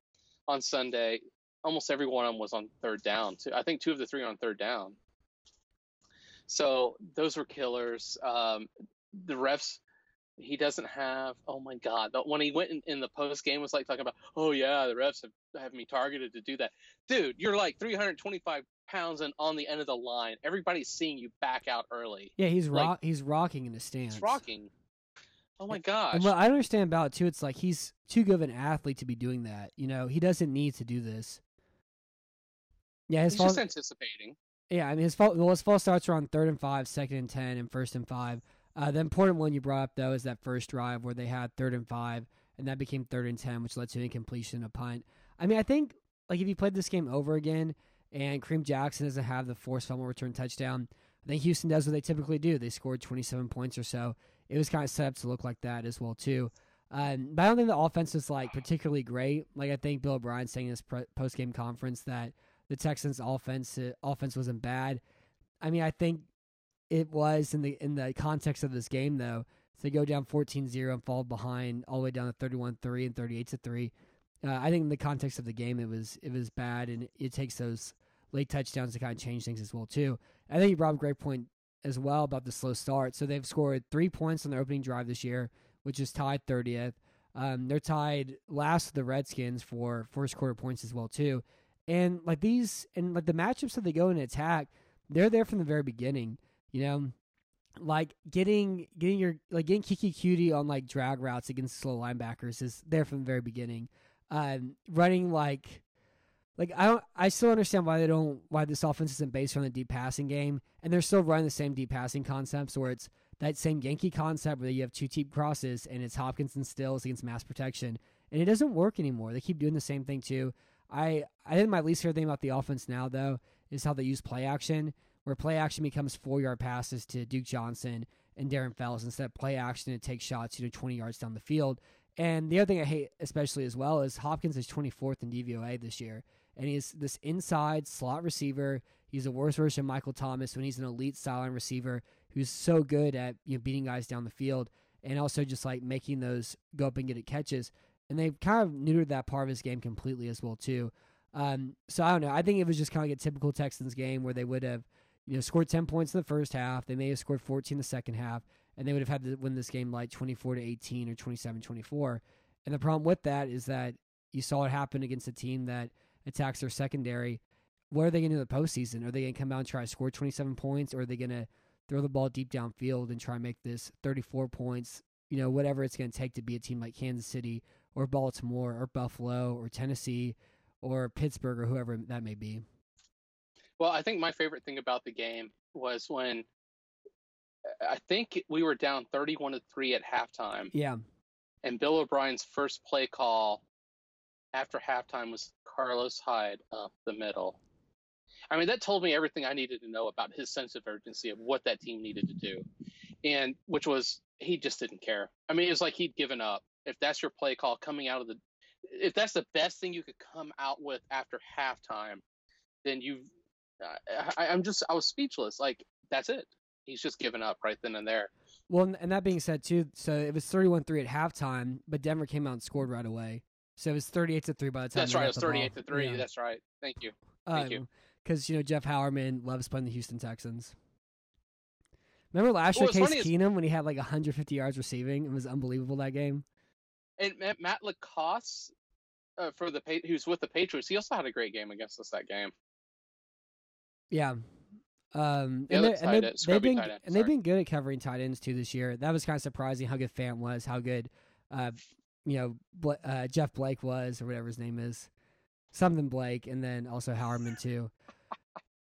on Sunday, almost every one of them was on third down. Too. I think two of the three on third down. So those were killers. Um, the refs, he doesn't have. Oh my God! When he went in, in the post game, was like talking about, oh yeah, the refs have, have me targeted to do that. Dude, you're like 325 pounds and on the end of the line. Everybody's seeing you back out early. Yeah, he's Like- rock. he's rocking in the stands. It's rocking. Oh my gosh! And what I understand about it too, it's like he's too good of an athlete to be doing that. You know, he doesn't need to do this. Yeah, his He's just anticipating. Yeah, I mean his fault. Well, his false starts are on third and five, second and ten, and first and five. Uh, the important one you brought up though is that first drive where they had third and five, and that became third and ten, which led to an incompletion, a punt. I mean, I think like if you played this game over again, and Kareem Jackson doesn't have the forced fumble return touchdown, I think Houston does what they typically do. They scored twenty seven points or so. It was kind of set up to look like that as well too. Um, but I don't think the offense was like particularly great. Like I think Bill O'Brien saying in his pre- post game conference that the Texans' offense uh, offense wasn't bad. I mean, I think it was in the in the context of this game though. They go down 14-0 and fall behind all the way down to 31-3 and 38 to 3. Uh, I think in the context of the game it was it was bad and it takes those late touchdowns to kind of change things as well too. I think you brought a great point as well about the slow start. So they've scored three points on their opening drive this year, which is tied 30th. Um, they're tied last with the Redskins for first quarter points as well too. And like these and like the matchups that they go and attack, they're there from the very beginning. You know, like getting getting your like getting Keke Coutee on like drag routes against slow linebackers is there from the very beginning. Um, running like like I don't I still understand why they don't why this offense isn't based on the deep passing game, and they're still running the same deep passing concepts where it's that same Yankee concept where you have two deep crosses and it's Hopkins and Stills against mass protection, and it doesn't work anymore. They keep doing the same thing too. I I think my least favorite thing about the offense now though is how they use play action, where play action becomes four yard passes to Duke Johnson and Darren Fells instead of play action to take shots, you know, 20 yards down the field. And the other thing I hate especially as well is Hopkins is 24th in DVOA this year, and he's this inside slot receiver. He's a worse version of Michael Thomas when he's an elite sideline receiver who's so good at you know beating guys down the field and also just like making those go up and get it catches. And they've kind of neutered that part of his game completely as well too. Um, so I don't know. I think it was just kind of like a typical Texans game where they would have you know scored 10 points in the first half. They may have scored 14 in the second half, and they would have had to win this game like 24 to 18 or 27 24. And the problem with that is that you saw it happen against a team that attacks their secondary. What are they going to do in the postseason? Are they going to come out and try to score 27 points, or are they going to throw the ball deep downfield and try and make this 34 points? You know, whatever it's going to take to be a team like Kansas City or Baltimore or Buffalo or Tennessee or Pittsburgh or whoever that may be. Well, I think my favorite thing about the game was when I think we were down 31 to 3 at halftime. Yeah. And Bill O'Brien's first play call after halftime was Carlos Hyde up the middle. I mean, that told me everything I needed to know about his sense of urgency of what that team needed to do. And which was he just didn't care. I mean, it was like he'd given up. If that's your play call coming out of the if that's the best thing you could come out with after halftime, then you've uh, I, I'm just I was speechless. Like that's it. He's just given up right then and there. Well, and that being said, too, so it was 31 3 at halftime, but Denver came out and scored right away. So it was 38 to 3 by the time That's right. It was 38 to 3. Yeah. That's right. Thank you. Thank you. Um, because, you know, Jeff Heuerman loves playing the Houston Texans. Remember last year, Case funny is- Keenum, when he had like 150 yards receiving? It was unbelievable that game. And Matt, Matt LaCosse, uh, for the who's with the Patriots, he also had a great game against us that game. Yeah. Um, The and they, and, they, they've been end, and they've been good at covering tight ends too this year. That was kind of surprising how good Fant was, how good, uh, you know, Bla- uh, Jeff Blake was or whatever his name is, something Blake, and then also Heuerman too.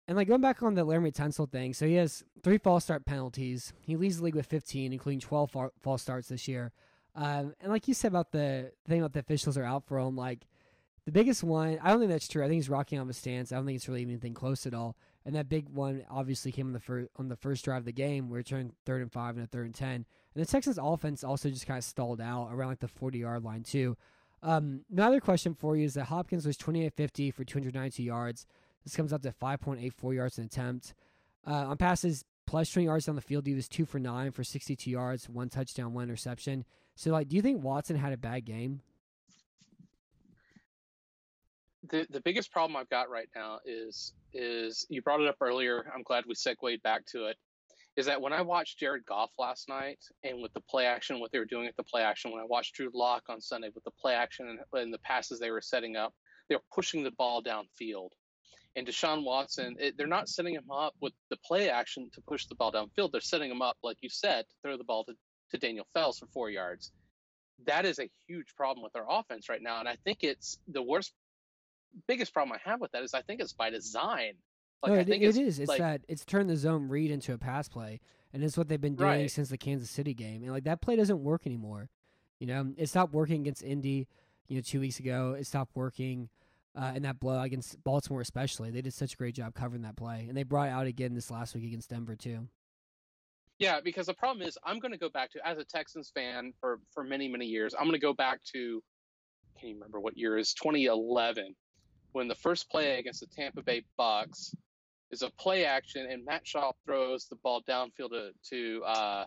And like going back on the Laremy Tunsil thing, so he has three false start penalties. He leads the league with 15, including 12 fa- false starts this year. Um, and like you said about the thing about the officials are out for him, like the biggest one, I don't think that's true. I think he's rocking off his stance. I don't think it's really anything close at all. And that big one obviously came on the first on the first drive of the game, where it turned third and five and a third and ten. And the Texans offense also just kind of stalled out around like the forty yard line too. Um, another question for you is that Hopkins was twenty eight fifty for two hundred ninety two yards. This comes up to five point eight four yards an attempt. Uh, on passes plus twenty yards down the field, he was two for nine for sixty two yards, one touchdown, one interception. So like, do you think Watson had a bad game? The the biggest problem I've got right now is is you brought it up earlier. I'm glad we segued back to it. Is that when I watched Jared Goff last night and with the play action, what they were doing at the play action, when I watched Drew Lock on Sunday with the play action and, and the passes they were setting up, they were pushing the ball downfield. And Deshaun Watson, it, they're not setting him up with the play action to push the ball downfield. They're setting him up, like you said, to throw the ball to, to Daniel Fells for four yards. That is a huge problem with our offense right now. And I think it's the worst, biggest problem I have with that is I think it's by design. Like, no, I it, think it it's, is. It's like, that it's turned the zone read into a pass play, and it's what they've been doing Right. since the Kansas City game. And like that play doesn't work anymore. You know, it stopped working against Indy. You know, two weeks ago, it stopped working uh, in that blow against Baltimore, especially. They did such a great job covering that play, and they brought it out again this last week against Denver too. Yeah, because the problem is I'm going to go back to as a Texans fan for for many many years. I'm going to go back to can you remember what year is 2011 when the first play against the Tampa Bay Bucks is a play action and Matt Schaub throws the ball downfield to, to uh,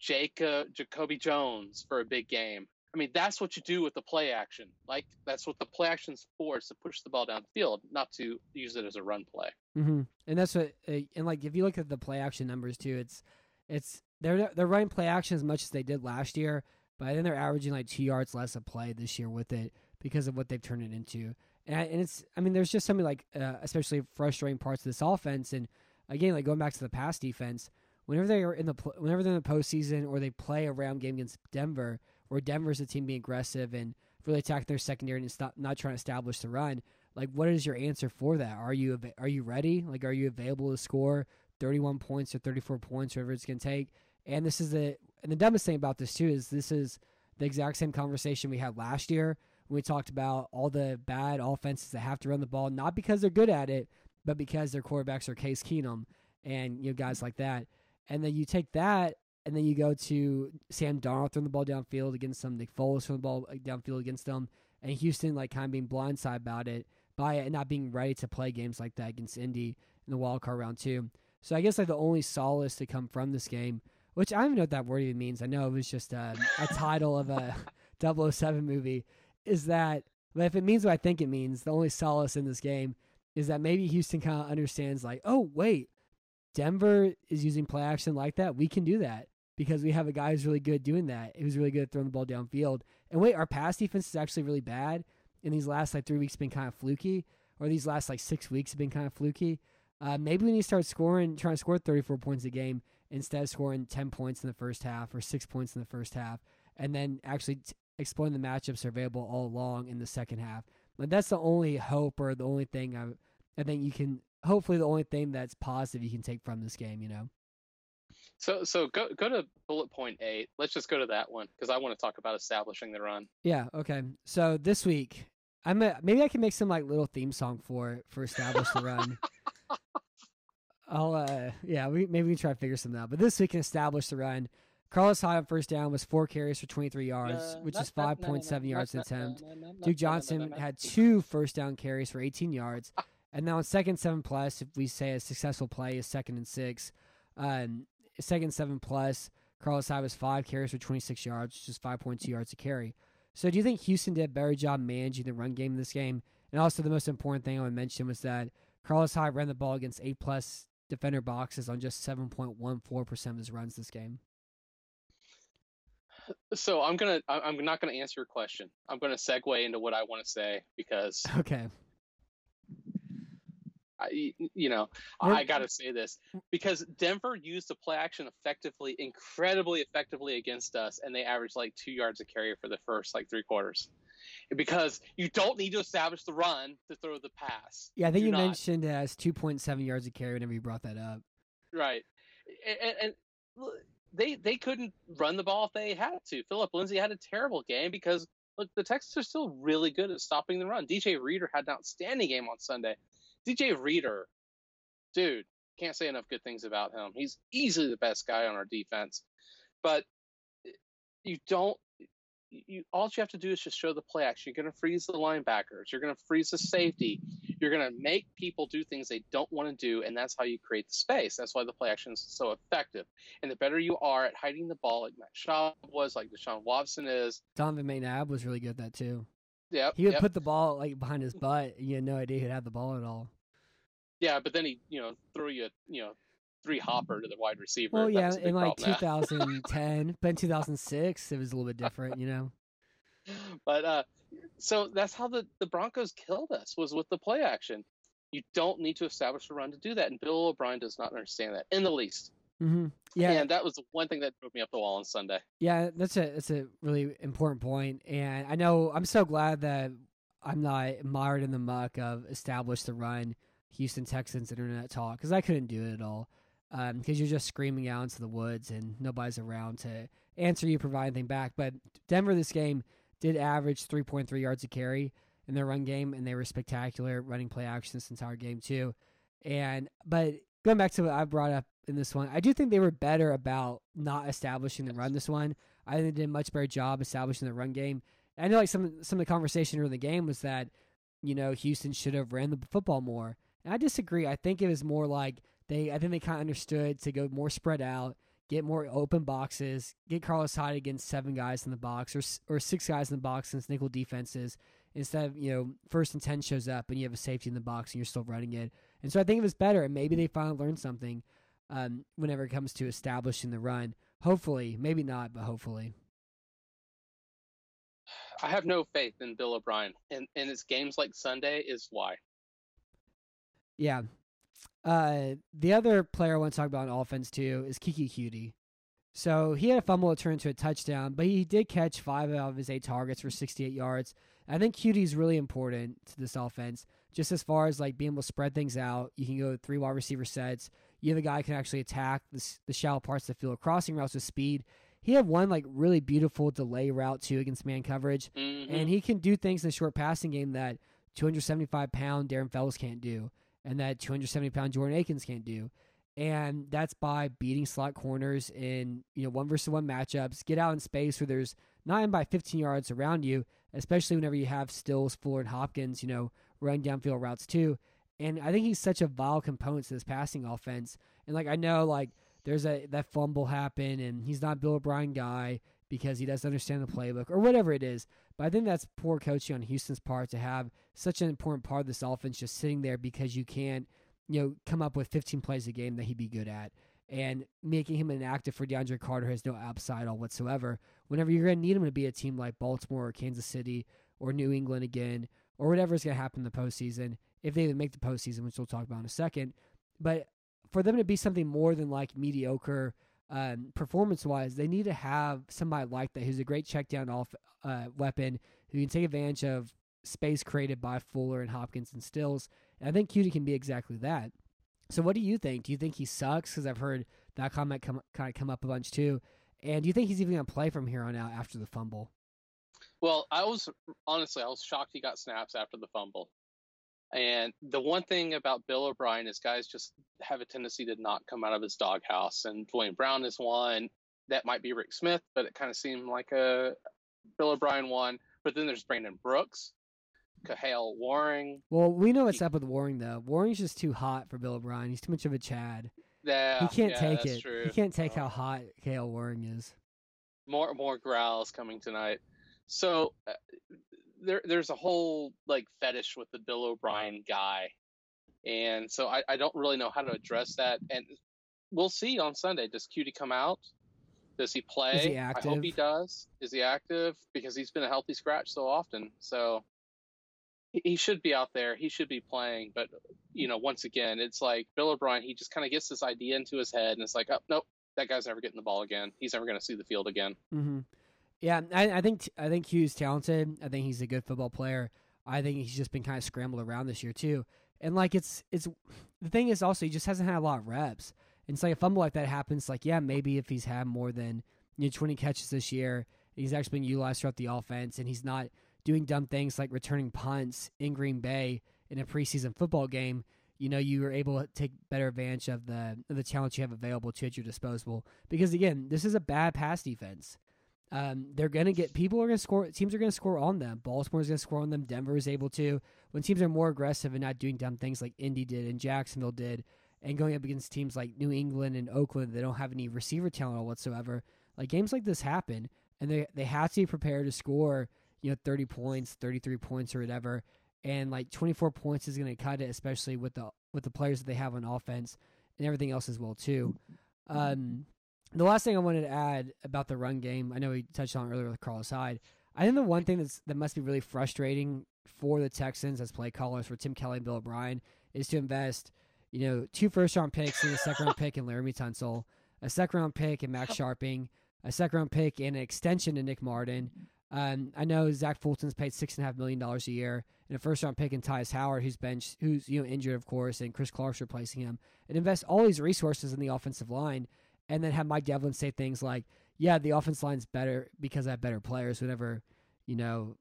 Jacob Jacoby Jones for a big game. I mean, that's what you do with the play action. Like that's what the play action's for is to push the ball downfield, not to use it as a run play. Mm-hmm. And that's what, and like if you look at the play action numbers too, it's it's they're they're running play action as much as they did last year, but I think they're averaging like two yards less a play this year with it because of what they've turned it into. And, and it's, I mean, there's just something like, uh, especially frustrating parts of this offense. And again, like going back to the pass defense, whenever they are in the, whenever they're in the postseason or they play a round game against Denver, where Denver's a team being aggressive and really attacking their secondary and stop, not trying to establish the run, like what is your answer for that? Are you are you ready? Like, are you available to score 31 points or 34 points, whatever it's going to take? And this is the and the dumbest thing about this too is this is the exact same conversation we had last year when we talked about all the bad offenses that have to run the ball, not because they're good at it, but because their quarterbacks are Case Keenum and you know guys like that. And then you take that and then you go to Sam Darnold throwing the ball downfield against them, Nick Foles throwing the ball uh, downfield against them, and Houston like kind of being blindsided about it by it and not being ready to play games like that against Indy in the wild card round two. So I guess like the only solace to come from this game which I don't even know what that word even means. I know it was just a, a title of a 007 movie. Is that, but if it means what I think it means, the only solace in this game is that maybe Houston kind of understands, like, oh, wait, Denver is using play action like that. We can do that because we have a guy who's really good doing that. Who's really good at throwing the ball downfield. And wait, our pass defense is actually really bad. In these last like three weeks, been kind of fluky, or these last like six weeks have been kind of fluky. Uh, maybe we need to start scoring, trying to score 34 points a game instead of scoring 10 points in the first half or six points in the first half, and then actually t- exploring the matchups are available all along in the second half. But that's the only hope or the only thing I, I think you can, hopefully, the only thing that's positive you can take from this game, you know? So, so go go to bullet point eight. Let's just go to that one because I want to talk about establishing the run. Yeah. Okay. So this week, I'm a, maybe I can make some like little theme song for for establish the run. I'll uh yeah, we maybe we can try to figure something out. But this week can establish the run. Carlos Hyde on first down was four carries for 23 yards, which is 5.7 yards an attempt. Duke Johnson had two first down carries for 18 yards. And now on second seven plus, if we say a successful play is second and six, um, second seven plus, Carlos Hyde was five carries for 26 yards, which is 5.2 yards a carry. So do you think Houston did a better job managing the run game in this game? And also the most important thing I would mention was that Carlos Hyde ran the ball against eight plus defender boxes on just 7.14% of his runs this game. So I'm gonna I'm not gonna answer your question. I'm gonna segue into what I want to say because okay. I, you know, I got to say this because Denver used the play action effectively, incredibly effectively against us, and they averaged like two yards a carry for the first like three quarters because you don't need to establish the run to throw the pass. Yeah, I think you, you mentioned uh, it as 2.7 yards a carry whenever you brought that up. Right. And, and, they they couldn't run the ball if they had to. Phillip Lindsay had a terrible game because look, the Texans are still really good at stopping the run. DJ Reader had an outstanding game on Sunday. DJ Reader, dude, can't say enough good things about him. He's easily the best guy on our defense. But eh, you don't you all you have to do is just show the play action. You're going to freeze the linebackers. You're going to freeze the safety. You're going to make people do things they don't want to do, and that's how you create the space. That's why the play action is so effective. And the better you are at hiding the ball, like Matt Schaub was, like Deshaun Watson is. Donovan McNabb was really good at that too. Yeah, he would yep. put the ball like behind his butt. And you had no idea he'd have the ball at all. Yeah, but then he, you know, threw you, you know, three hopper to the wide receiver. Well, yeah, in like 2010, but in 2006 it was a little bit different, you know. But uh, so that's how the the Broncos killed us was with the play action. You don't need to establish a run to do that, and Bill O'Brien does not understand that in the least. Mm-hmm. Yeah, and that was one thing that drove me up the wall on Sunday. Yeah, that's a that's a really important point, and I know I'm so glad that I'm not mired in the muck of establish the run Houston Texans internet talk because I couldn't do it at all because um, you're just screaming out into the woods and nobody's around to answer you, provide anything back. But Denver this game did average 3.3 yards a carry in their run game, and they were spectacular running play action this entire game too. And but going back to what I brought up in this one, I do think they were better about not establishing the run this one. I think they did a much better job establishing the run game. I know like some some of the conversation during the game was that you know Houston should have ran the football more. And I disagree. I think it was more like they I think they kind of understood to go more spread out, get more open boxes, get Carlos Hyde against seven guys in the box or or six guys in the box since nickel defenses instead of you know first and ten shows up and you have a safety in the box and you're still running it. And so I think it was better, and maybe they finally learned something um, whenever it comes to establishing the run. Hopefully, maybe not, but hopefully. I have no faith in Bill O'Brien, and and it's games like Sunday is why. Yeah. Uh, the other player I want to talk about on offense too is Keke Coutee. So he had a fumble that turned into a touchdown, but he did catch five out of his eight targets for 68 yards. I think Coutee is really important to this offense, just as far as like being able to spread things out. You can go three wide receiver sets. You have a guy who can actually attack the, the shallow parts of the field, crossing routes with speed. He had one like really beautiful delay route too against man coverage, Mm-hmm. and he can do things in the short passing game that 275 pound Darren Fells can't do, and that 270 pound Jordan Akins can't do. And that's by beating slot corners in you know one versus one matchups. Get out in space where there's nine by 15 yards around you, especially whenever you have Stills, Fuller, and Hopkins, you know, running downfield routes too. And I think he's such a vital component to this passing offense. And like I know like there's a that fumble happened and he's not Bill O'Brien guy because he doesn't understand the playbook or whatever it is. But I think that's poor coaching on Houston's part to have such an important part of this offense just sitting there because you can't, you know, come up with 15 plays a game that he'd be good at. And making him inactive for DeAndre Carter has no upside all whatsoever. Whenever you're going to need him to be a team like Baltimore or Kansas City or New England again, or whatever's going to happen in the postseason, if they even make the postseason, which we'll talk about in a second. But for them to be something more than like mediocre um, performance wise, they need to have somebody like that who's a great check down off uh, weapon who can take advantage of space created by Fuller and Hopkins and Stills. And I think Coutee can be exactly that. So, what do you think? Do you think he sucks? Because I've heard that comment come, kind of come up a bunch too. And do you think he's even going to play from here on out after the fumble? Well, I was honestly I was shocked he got snaps after the fumble. And the one thing about Bill O'Brien is guys just have a tendency to not come out of his doghouse. And Duane Brown is one. That might be Rick Smith, but it kind of seemed like a Bill O'Brien one. But then there's Brandon Brooks, Kahale Warring. Well, we know what's up with Warring though. Warring's just too hot for Bill O'Brien. He's too much of a Chad. Yeah, he can't yeah, take it. True. He can't take Uh, how hot Kale Warring is. more more growls coming tonight. So uh, there there's a whole like fetish with the Bill O'Brien guy, and so I, I don't really know how to address that. And we'll see on Sunday. Does Coutee come out? Does he play? Is he I active? hope he does. Is he active? Because he's been a healthy scratch so often. So he, should be out there. He should be playing. But you know, once again, it's like Bill O'Brien. He just kind of gets this idea into his head, and it's like, oh nope, that guy's never getting the ball again. He's never going to see the field again. hmm Yeah, I, I think I think Hugh's talented. I think he's a good football player. I think he's just been kind of scrambled around this year too. And like it's it's the thing is also he just hasn't had a lot of reps. And it's like a fumble like that happens. Like yeah, maybe if he's had more than you know twenty catches this year, he's actually been utilized throughout the offense, and he's not doing dumb things like returning punts in Green Bay in a preseason football game. You know, you are able to take better advantage of the of the talent you have available to at your disposal. Because again, this is a bad pass defense. Um, they're going to get people are going to score. Teams are going to score on them. Baltimore's going to score on them. Denver is able to. When teams are more aggressive and not doing dumb things like Indy did and Jacksonville did, and going up against teams like New England and Oakland, they don't have any receiver talent whatsoever. Like games like this happen, and they they have to be prepared to score. You know, thirty points, thirty three points, or whatever. And like twenty four points is going to cut it, especially with the with the players that they have on offense and everything else as well too. Um, the last thing I wanted to add about the run game, I know we touched on earlier with Carlos Hyde. I think the one thing that's that must be really frustrating for the Texans as play callers for Tim Kelly and Bill O'Brien is to invest, you know, two first round picks and a second round pick in Laremy Tunsil, a second round pick in Max Scharping, a second round pick and an extension to Nick Martin. Um, I know Zach Fulton's paid six and a half million dollars a year, and a first round pick in Tytus Howard, who's bench, who's you know injured, of course, and Chris Clark's replacing him, and invest all these resources in the offensive line, and then have Mike Devlin say things like, "Yeah, the offense line's better because I have better players." Whenever, you know,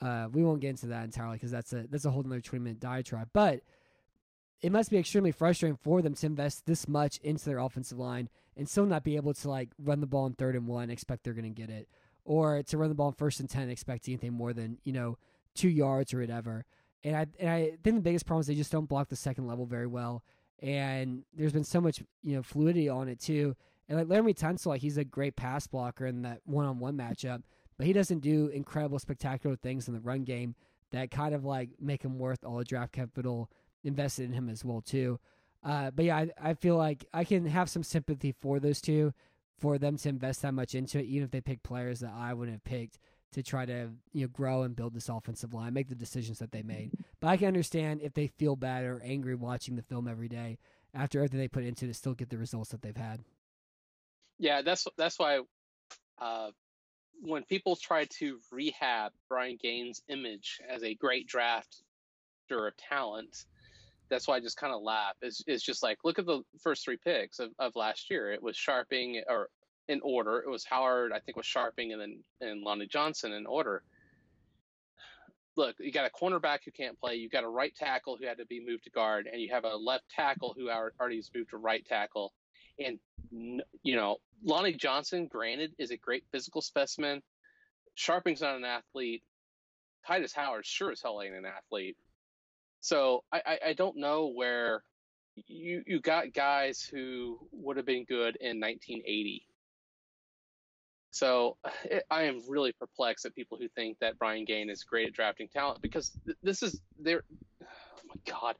uh, we won't get into that entirely because that's a that's a whole another twenty minute diatribe, but. It must be extremely frustrating for them to invest this much into their offensive line and still not be able to like run the ball in third and one, expect they're going to get it or to run the ball in first and ten, expect anything more than you know two yards or whatever. And I and I think the biggest problem is they just don't block the second level very well. And there's been so much you know fluidity on it too. And like Laremy Tunsil, like he's a great pass blocker in that one on one matchup, but he doesn't do incredible, spectacular things in the run game that kind of like make him worth all the draft capital invested in him as well too. Uh, but yeah, I, I feel like I can have some sympathy for those two, for them to invest that much into it, even if they pick players that I wouldn't have picked to try to you know grow and build this offensive line, make the decisions that they made. But I can understand if they feel bad or angry watching the film every day after everything they put into it to still get the results that they've had. Yeah, that's that's why uh, when people try to rehab Brian Gaines' image as a great drafter of talent, that's why I just kind of laugh. It's, it's just like look at the first three picks of, of last year. It was Scharping or in order. It was Howard, I think, was Scharping, and then and Lonnie Johnson in order. Look, you got a cornerback who can't play. You got a right tackle who had to be moved to guard, and you have a left tackle who already is moved to right tackle. And you know, Lonnie Johnson, granted, is a great physical specimen. Scharping's not an athlete. Tytus Howard sure as hell ain't an athlete. So I, I, I don't know where you you got guys who would have been good in 1980. So it, I am really perplexed at people who think that Brian Gaine is great at drafting talent because th- this is there. Oh my God!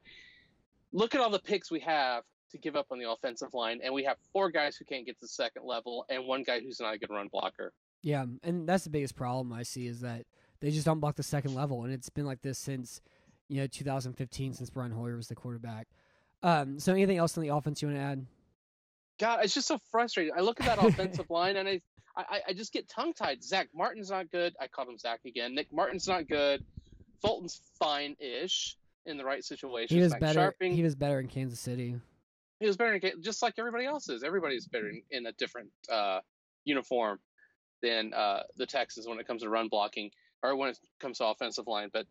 Look at all the picks we have to give up on the offensive line, and we have four guys who can't get to the second level, and one guy who's not a good run blocker. Yeah, and that's the biggest problem I see is that they just don't block the second level, and it's been like this since you know 2015, since Brian Hoyer was the quarterback. Um, so anything else on the offense you want to add? God, it's just so frustrating. I look at that offensive line and I, I, I just get tongue tied. Zach Martin's not good. I called him Zach again. Nick Martin's not good. Fulton's fine ish in the right situation. He was better. Scharping, he was better in Kansas City. He was better in just like everybody else is. Everybody's better in, in a different uh, uniform than uh, the Texans when it comes to run blocking or when it comes to offensive line. But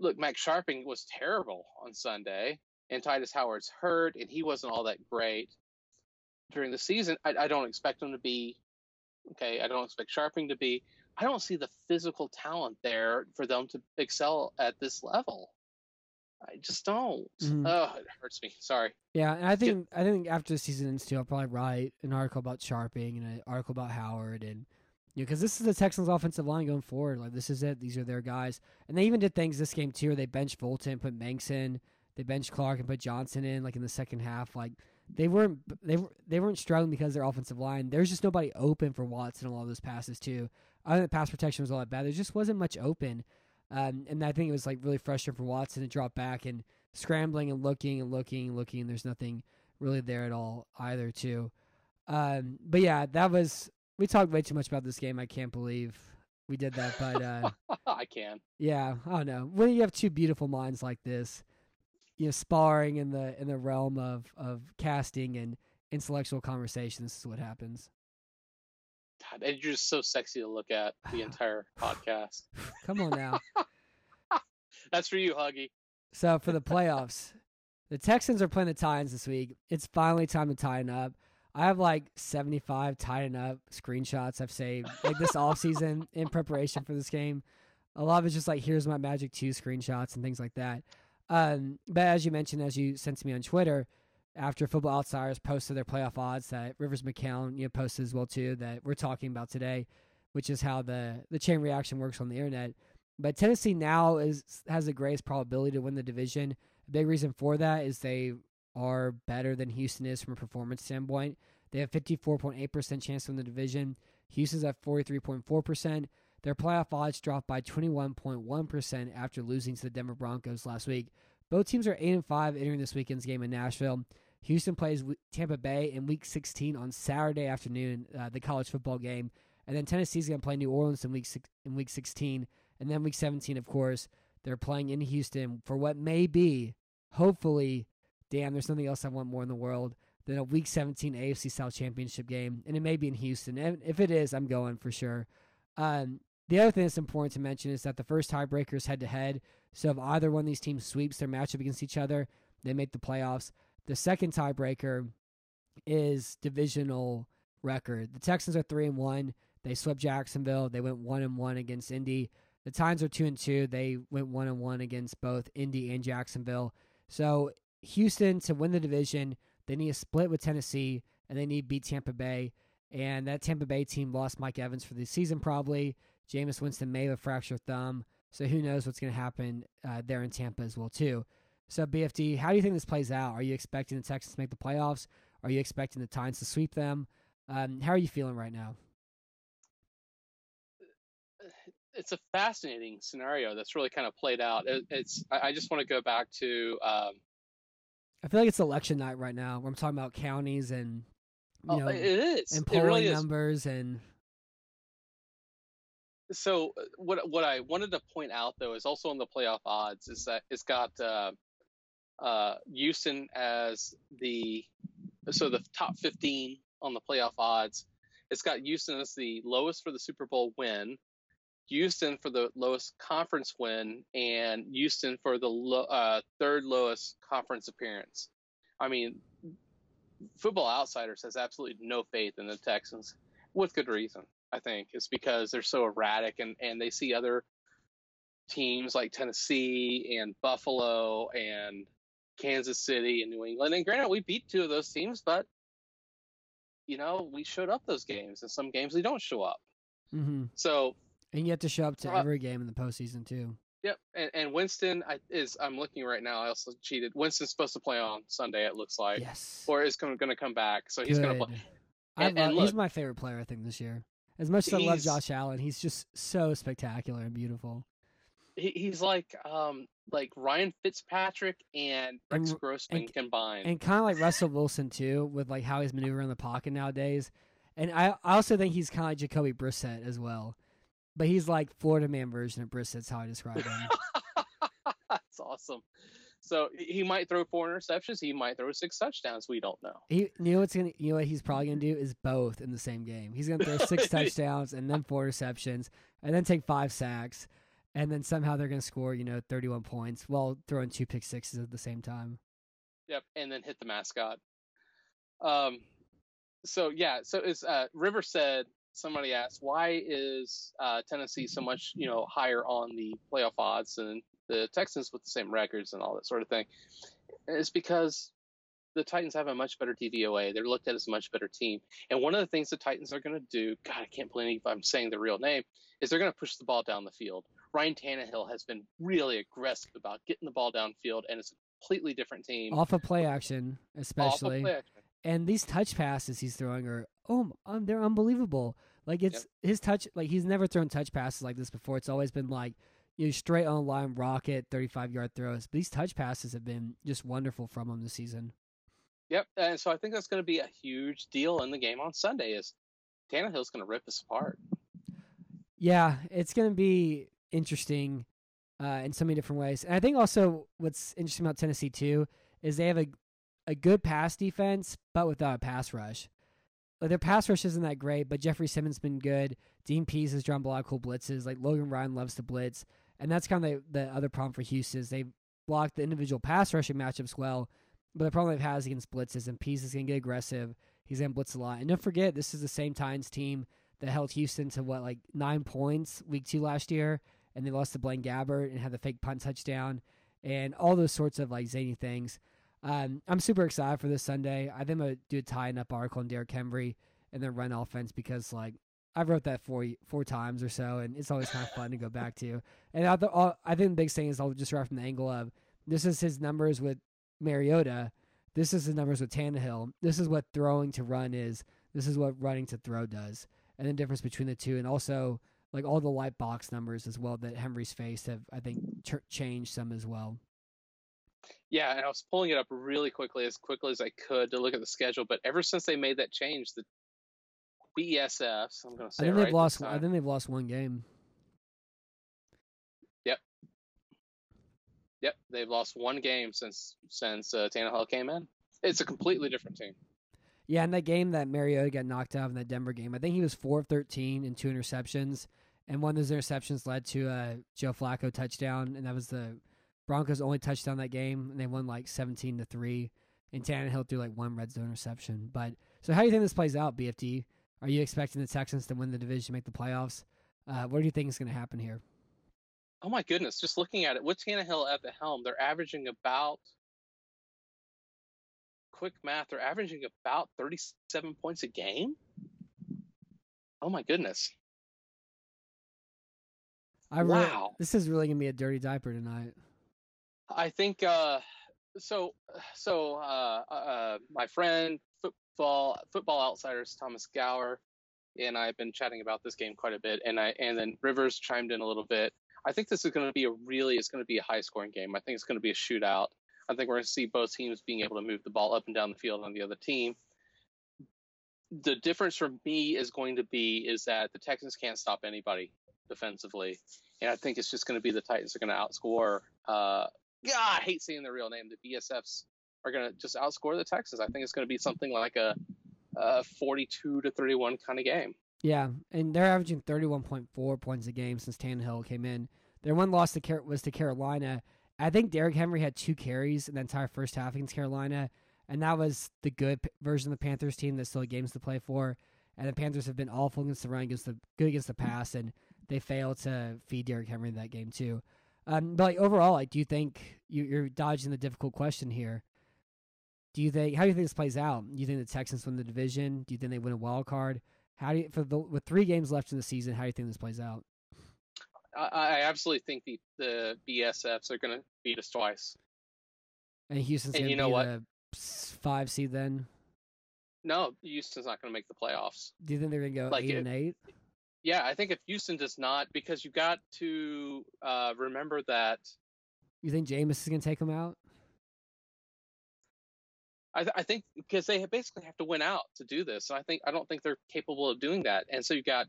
look, Max Scharping was terrible on Sunday, and Tytus Howard's hurt, and he wasn't all that great during the season. I, I don't expect him to be okay. I don't expect Scharping to be. I don't see the physical talent there for them to excel at this level. I just don't. Mm-hmm. Oh, it hurts me. Sorry. Yeah, and I think I think after the season ends too, I'll probably write an article about Scharping and an article about Howard and you know, because this is the Texans' offensive line going forward. Like this is it. These are their guys, and they even did things this game too. Where they benched Fulton, put Mancz in. They benched Clark and put Johnson in, like in the second half. Like they weren't they were they weren't struggling because their offensive line. There's just nobody open for Watson a lot of those passes too. I think the pass protection was a lot bad. There just wasn't much open, um, and I think it was like really frustrating for Watson to drop back and scrambling and looking and looking and looking. And there's nothing really there at all either too. Um, but yeah, that was we talked way too much about this game. I can't believe we did that, but uh, I can. Yeah, I don't know. When you have two beautiful minds like this, you know, sparring in the in the realm of of casting and intellectual conversation, this is what happens. God, and you're just so sexy to look at the entire podcast. Come on now. That's for you, Huggy. So for the playoffs, the Texans are playing the Titans this week. It's finally time to tighten up. I have like 75 tighten up screenshots I've saved like this off season in preparation for this game. A lot of it's just like here's my Magic 2 screenshots and things like that. Um, but as you mentioned, as you sent to me on Twitter, after Football Outsiders posted their playoff odds that Rivers McCown you know, posted as well too that we're talking about today, which is how the the chain reaction works on the internet. But Tennessee now is has the greatest probability to win the division. A big reason for that is they are better than Houston is from a performance standpoint. They have 54.8% chance to win the division. Houston's at 43.4%. Their playoff odds dropped by 21.1% after losing to the Denver Broncos last week. Both teams are 8 and 5 entering this weekend's game in Nashville. Houston plays Tampa Bay in Week 16 on Saturday afternoon, uh, the college football game, and then Tennessee's going to play New Orleans in Week six, in Week 16, and then Week 17, of course, they're playing in Houston for what may be, hopefully, damn, there's nothing else I want more in the world than a Week 17 AFC South Championship game, and it may be in Houston. And if it is, I'm going for sure. Um, the other thing that's important to mention is that the first tiebreaker is head to head. So if either one of these teams sweeps their matchup against each other, they make the playoffs. The second tiebreaker is divisional record. The Texans are three and one. They swept Jacksonville. They went one and one against Indy. The Titans are two and two. They went one and one against both Indy and Jacksonville. So Houston to win the division, they need a split with Tennessee and they need beat Tampa Bay. And that Tampa Bay team lost Mike Evans for the season probably. Jameis Winston may have a fractured thumb. So who knows what's going to happen uh, there in Tampa as well too. So BFD, how do you think this plays out? Are you expecting the Texans to make the playoffs? Are you expecting the Titans to sweep them? Um, how are you feeling right now? It's a fascinating scenario that's really kind of played out. It, it's. I, just want to go back to. Um, I feel like it's election night right now. Where I'm talking about counties and you oh, know it is. and polling really is. numbers and So uh, what what I wanted to point out though is also on the playoff odds is that it's got uh, uh, Houston as the so the top 15 on the playoff odds. It's got Houston as the lowest for the Super Bowl win, Houston for the lowest conference win, and Houston for the lo- uh, third lowest conference appearance. I mean, Football Outsiders has absolutely no faith in the Texans, with good reason. I think it's because they're so erratic and, and they see other teams like Tennessee and Buffalo and Kansas City and New England. And granted, we beat two of those teams, but you know we showed up those games, and some games we don't show up. hmm So and you have to show up to Uh, every game in the postseason too. Yep, and, and Winston I, is. I'm looking right now. I also cheated. Winston's supposed to play on Sunday. It looks like, yes, or is going to come back. So he's going to play. I And- love, and he's my favorite player. I think this year. As much as I love Josh Allen, he's just so spectacular and beautiful. He, he's like um like Ryan Fitzpatrick and And- Grossman and- combined. and kind of like Russell Wilson too, with like how he's maneuvering the pocket nowadays. And I, I also think he's kind of like Jacoby Brissett as well, but he's like Florida man version of Brissett's how I describe him. That's awesome. So he might throw four interceptions. He might throw six touchdowns. We don't know. he, you know what's gonna, you know what he's probably gonna do is both in the same game. He's gonna throw six touchdowns and then four interceptions, and then take five sacks, and then somehow they're gonna score, you know, thirty-one points while throwing two pick sixes at the same time. Yep, and then hit the mascot. Um, so yeah, so it's uh, River said. Somebody asked, why is uh, Tennessee so much you know higher on the playoff odds than the Texans with the same records and all that sort of thing? It's because the Titans have a much better DVOA. They're looked at as a much better team. And one of the things the Titans are going to do, God, I can't believe I'm saying the real name, is they're going to push the ball down the field. Ryan Tannehill has been really aggressive about getting the ball downfield, and it's a completely different team. Off of play action, Off of especially. play action. and these touch passes he's throwing are oh um, they're unbelievable like it's his touch like he's never thrown touch passes like this before it's always been like you know, straight on line rocket 35 yard throws but these touch passes have been just wonderful from him this season Yep, and so I think that's going to be a huge deal in the game on Sunday. Is Tannehill's going to rip us apart? yeah it's going to be interesting uh, in so many different ways and i think also what's interesting about tennessee too is they have a, a good pass defense but without a pass rush like their pass rush isn't that great, but Jeffrey Simmons been good. Dean Pees has drawn a lot of cool blitzes. Like Logan Ryan loves to blitz, and that's kind of the, the other problem for Houston is they block the individual pass rushing matchups well, but the problem they've had is against blitzes, and Pees is gonna get aggressive. He's gonna blitz a lot, and don't forget this is the same Titans team that held Houston to what like nine points week two last year, and they lost to Blaine Gabbert and had the fake punt touchdown, and all those sorts of like zany things. Um, I'm super excited for this Sunday. I think I'm gonna do a tie up article on Derrick Henry and then run offense because like I've wrote that four four times or so, and it's always kind of fun to go back to. And I, th- uh, I think the biggest thing is I'll just write from the angle of this is his numbers with Mariota, this is his numbers with Tannehill, this is what throwing to run is, this is what running to throw does, and the difference between the two, and also like all the light box numbers as well that Henry's faced have I think ch- changed some as well. Yeah, and I was pulling it up really quickly, as quickly as I could, to look at the schedule. But ever since they made that change, the BSFs, I'm going to I say think right they've lost. I think they've lost one game. Yep. Yep, they've lost one game since since uh, Tannehill came in. It's a completely different team. Yeah, in that game that Mariota got knocked out in that Denver game, I think he was four of thirteen and two interceptions, and one of those interceptions led to a Joe Flacco touchdown, and that was the Broncos' only touchdown that game, and they won like seventeen to three. And Tannehill threw like one red zone interception. But so, how do you think this plays out, BFD? Are you expecting the Texans to win the division, make the playoffs? Uh, what do you think is going to happen here? Oh my goodness! Just looking at it, with Tannehill at the helm, they're averaging about quick math. They're averaging about 37 points a game. Oh my goodness! I really, Wow. this is really going to be a dirty diaper tonight. I think uh, so so uh, uh, my friend football football outsiders Thomas Gower and I've been chatting about this game quite a bit, and I and then Rivers chimed in a little bit. I think this is going to be a really it's going to be a high scoring game. I think it's going to be a shootout. I think we're going to see both teams being able to move the ball up and down the field on the other team. The difference for me is going to be is that the Texans can't stop anybody defensively, and I think it's just going to be the Titans are going to outscore. Uh, God, I hate saying the real name. The BSFs are going to just outscore the Texans. I think it's going to be something like a, a 42 to 31 kind of game. Yeah, and they're averaging 31.4 points a game since Tannehill came in. Their one loss to Car- was to Carolina. I think Derrick Henry had two carries in the entire first half against Carolina, and that was the good version of the Panthers team that still had games to play for. And the Panthers have been awful against the run, against the good against the pass, and they failed to feed Derrick Henry in that game too. Um, but like overall, like, do you think you, you're dodging the difficult question here? Do you think how do you think this plays out? Do you think the Texans win the division? Do you think they win a wild card? How do you for the with three games left in the season? How do you think this plays out? I, I absolutely think the the BSFs are going to beat us twice. And Houston's And going you to know be what? the five seed then. No, Houston's not going to make the playoffs. Do you think they're going to go Like eight it- and eight? Yeah, I think if Houston does not, because you got to uh, remember that You think Jameis is going to take them out? I, th- I think because they basically have to win out to do this. And I think I don't think they're capable of doing that. And so you've got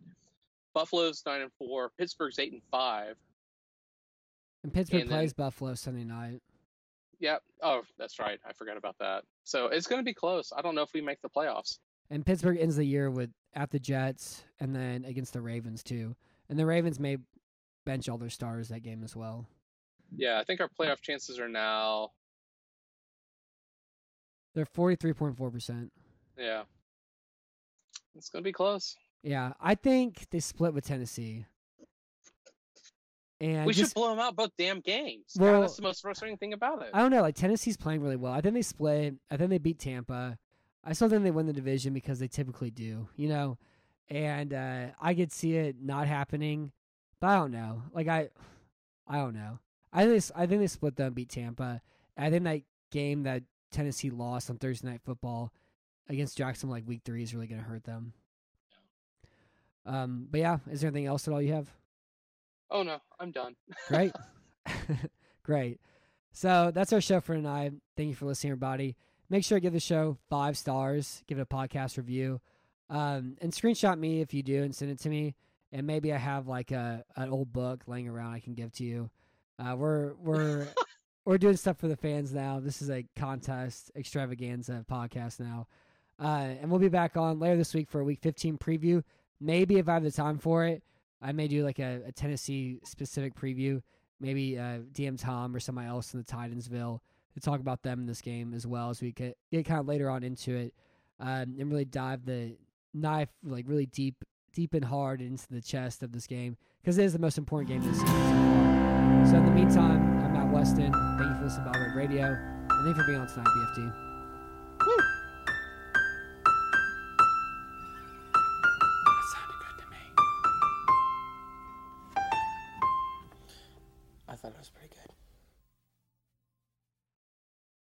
Buffalo's nine and four, Pittsburgh's eight and five. And Pittsburgh And then- plays Buffalo Sunday night. Yeah. Oh, that's right. I forgot about that. So it's going to be close. I don't know if we make the playoffs. And Pittsburgh ends the year with at the Jets and then against the Ravens too. And the Ravens may bench all their stars that game as well. Yeah, I think our playoff chances are now. They're forty three point four percent. Yeah, it's going to be close. Yeah, I think they split with Tennessee. And we just, should blow them out both damn games. God, that's the most frustrating thing about it. I don't know. Like Tennessee's playing really well. I think they split. I think they beat Tampa. I still think they win the division because they typically do. You know, and uh, I could see it not happening, but I don't know. Like I, I don't know. I think they, I think they split them, beat Tampa. I think that game that Tennessee lost on Thursday Night Football against Jackson, like week three, is really going to hurt them. Um, but yeah, is there anything else at all you have? oh no, I'm done. Great. Great. So that's our show for tonight. Thank you for listening, everybody. Make sure to give the show five stars, give it a podcast review, um, and screenshot me if you do and send it to me. And maybe I have like a an old book laying around I can give to you. Uh, we're we're we're doing stuff for the fans now. This is a contest extravaganza podcast now, uh, and we'll be back on later this week for a week 15 preview. Maybe if I have the time for it, I may do like a, a Tennessee specific preview. Maybe uh, DM Tom or somebody else in the Titansville to talk about them in this game as well as we get, get kind of later on into it um, and really dive the knife like really deep, deep and hard into the chest of this game because it is the most important game this season so. In the meantime, I'm Matt Weston. Thank you for listening to Battle Red Radio and thank you for being on tonight, BFT.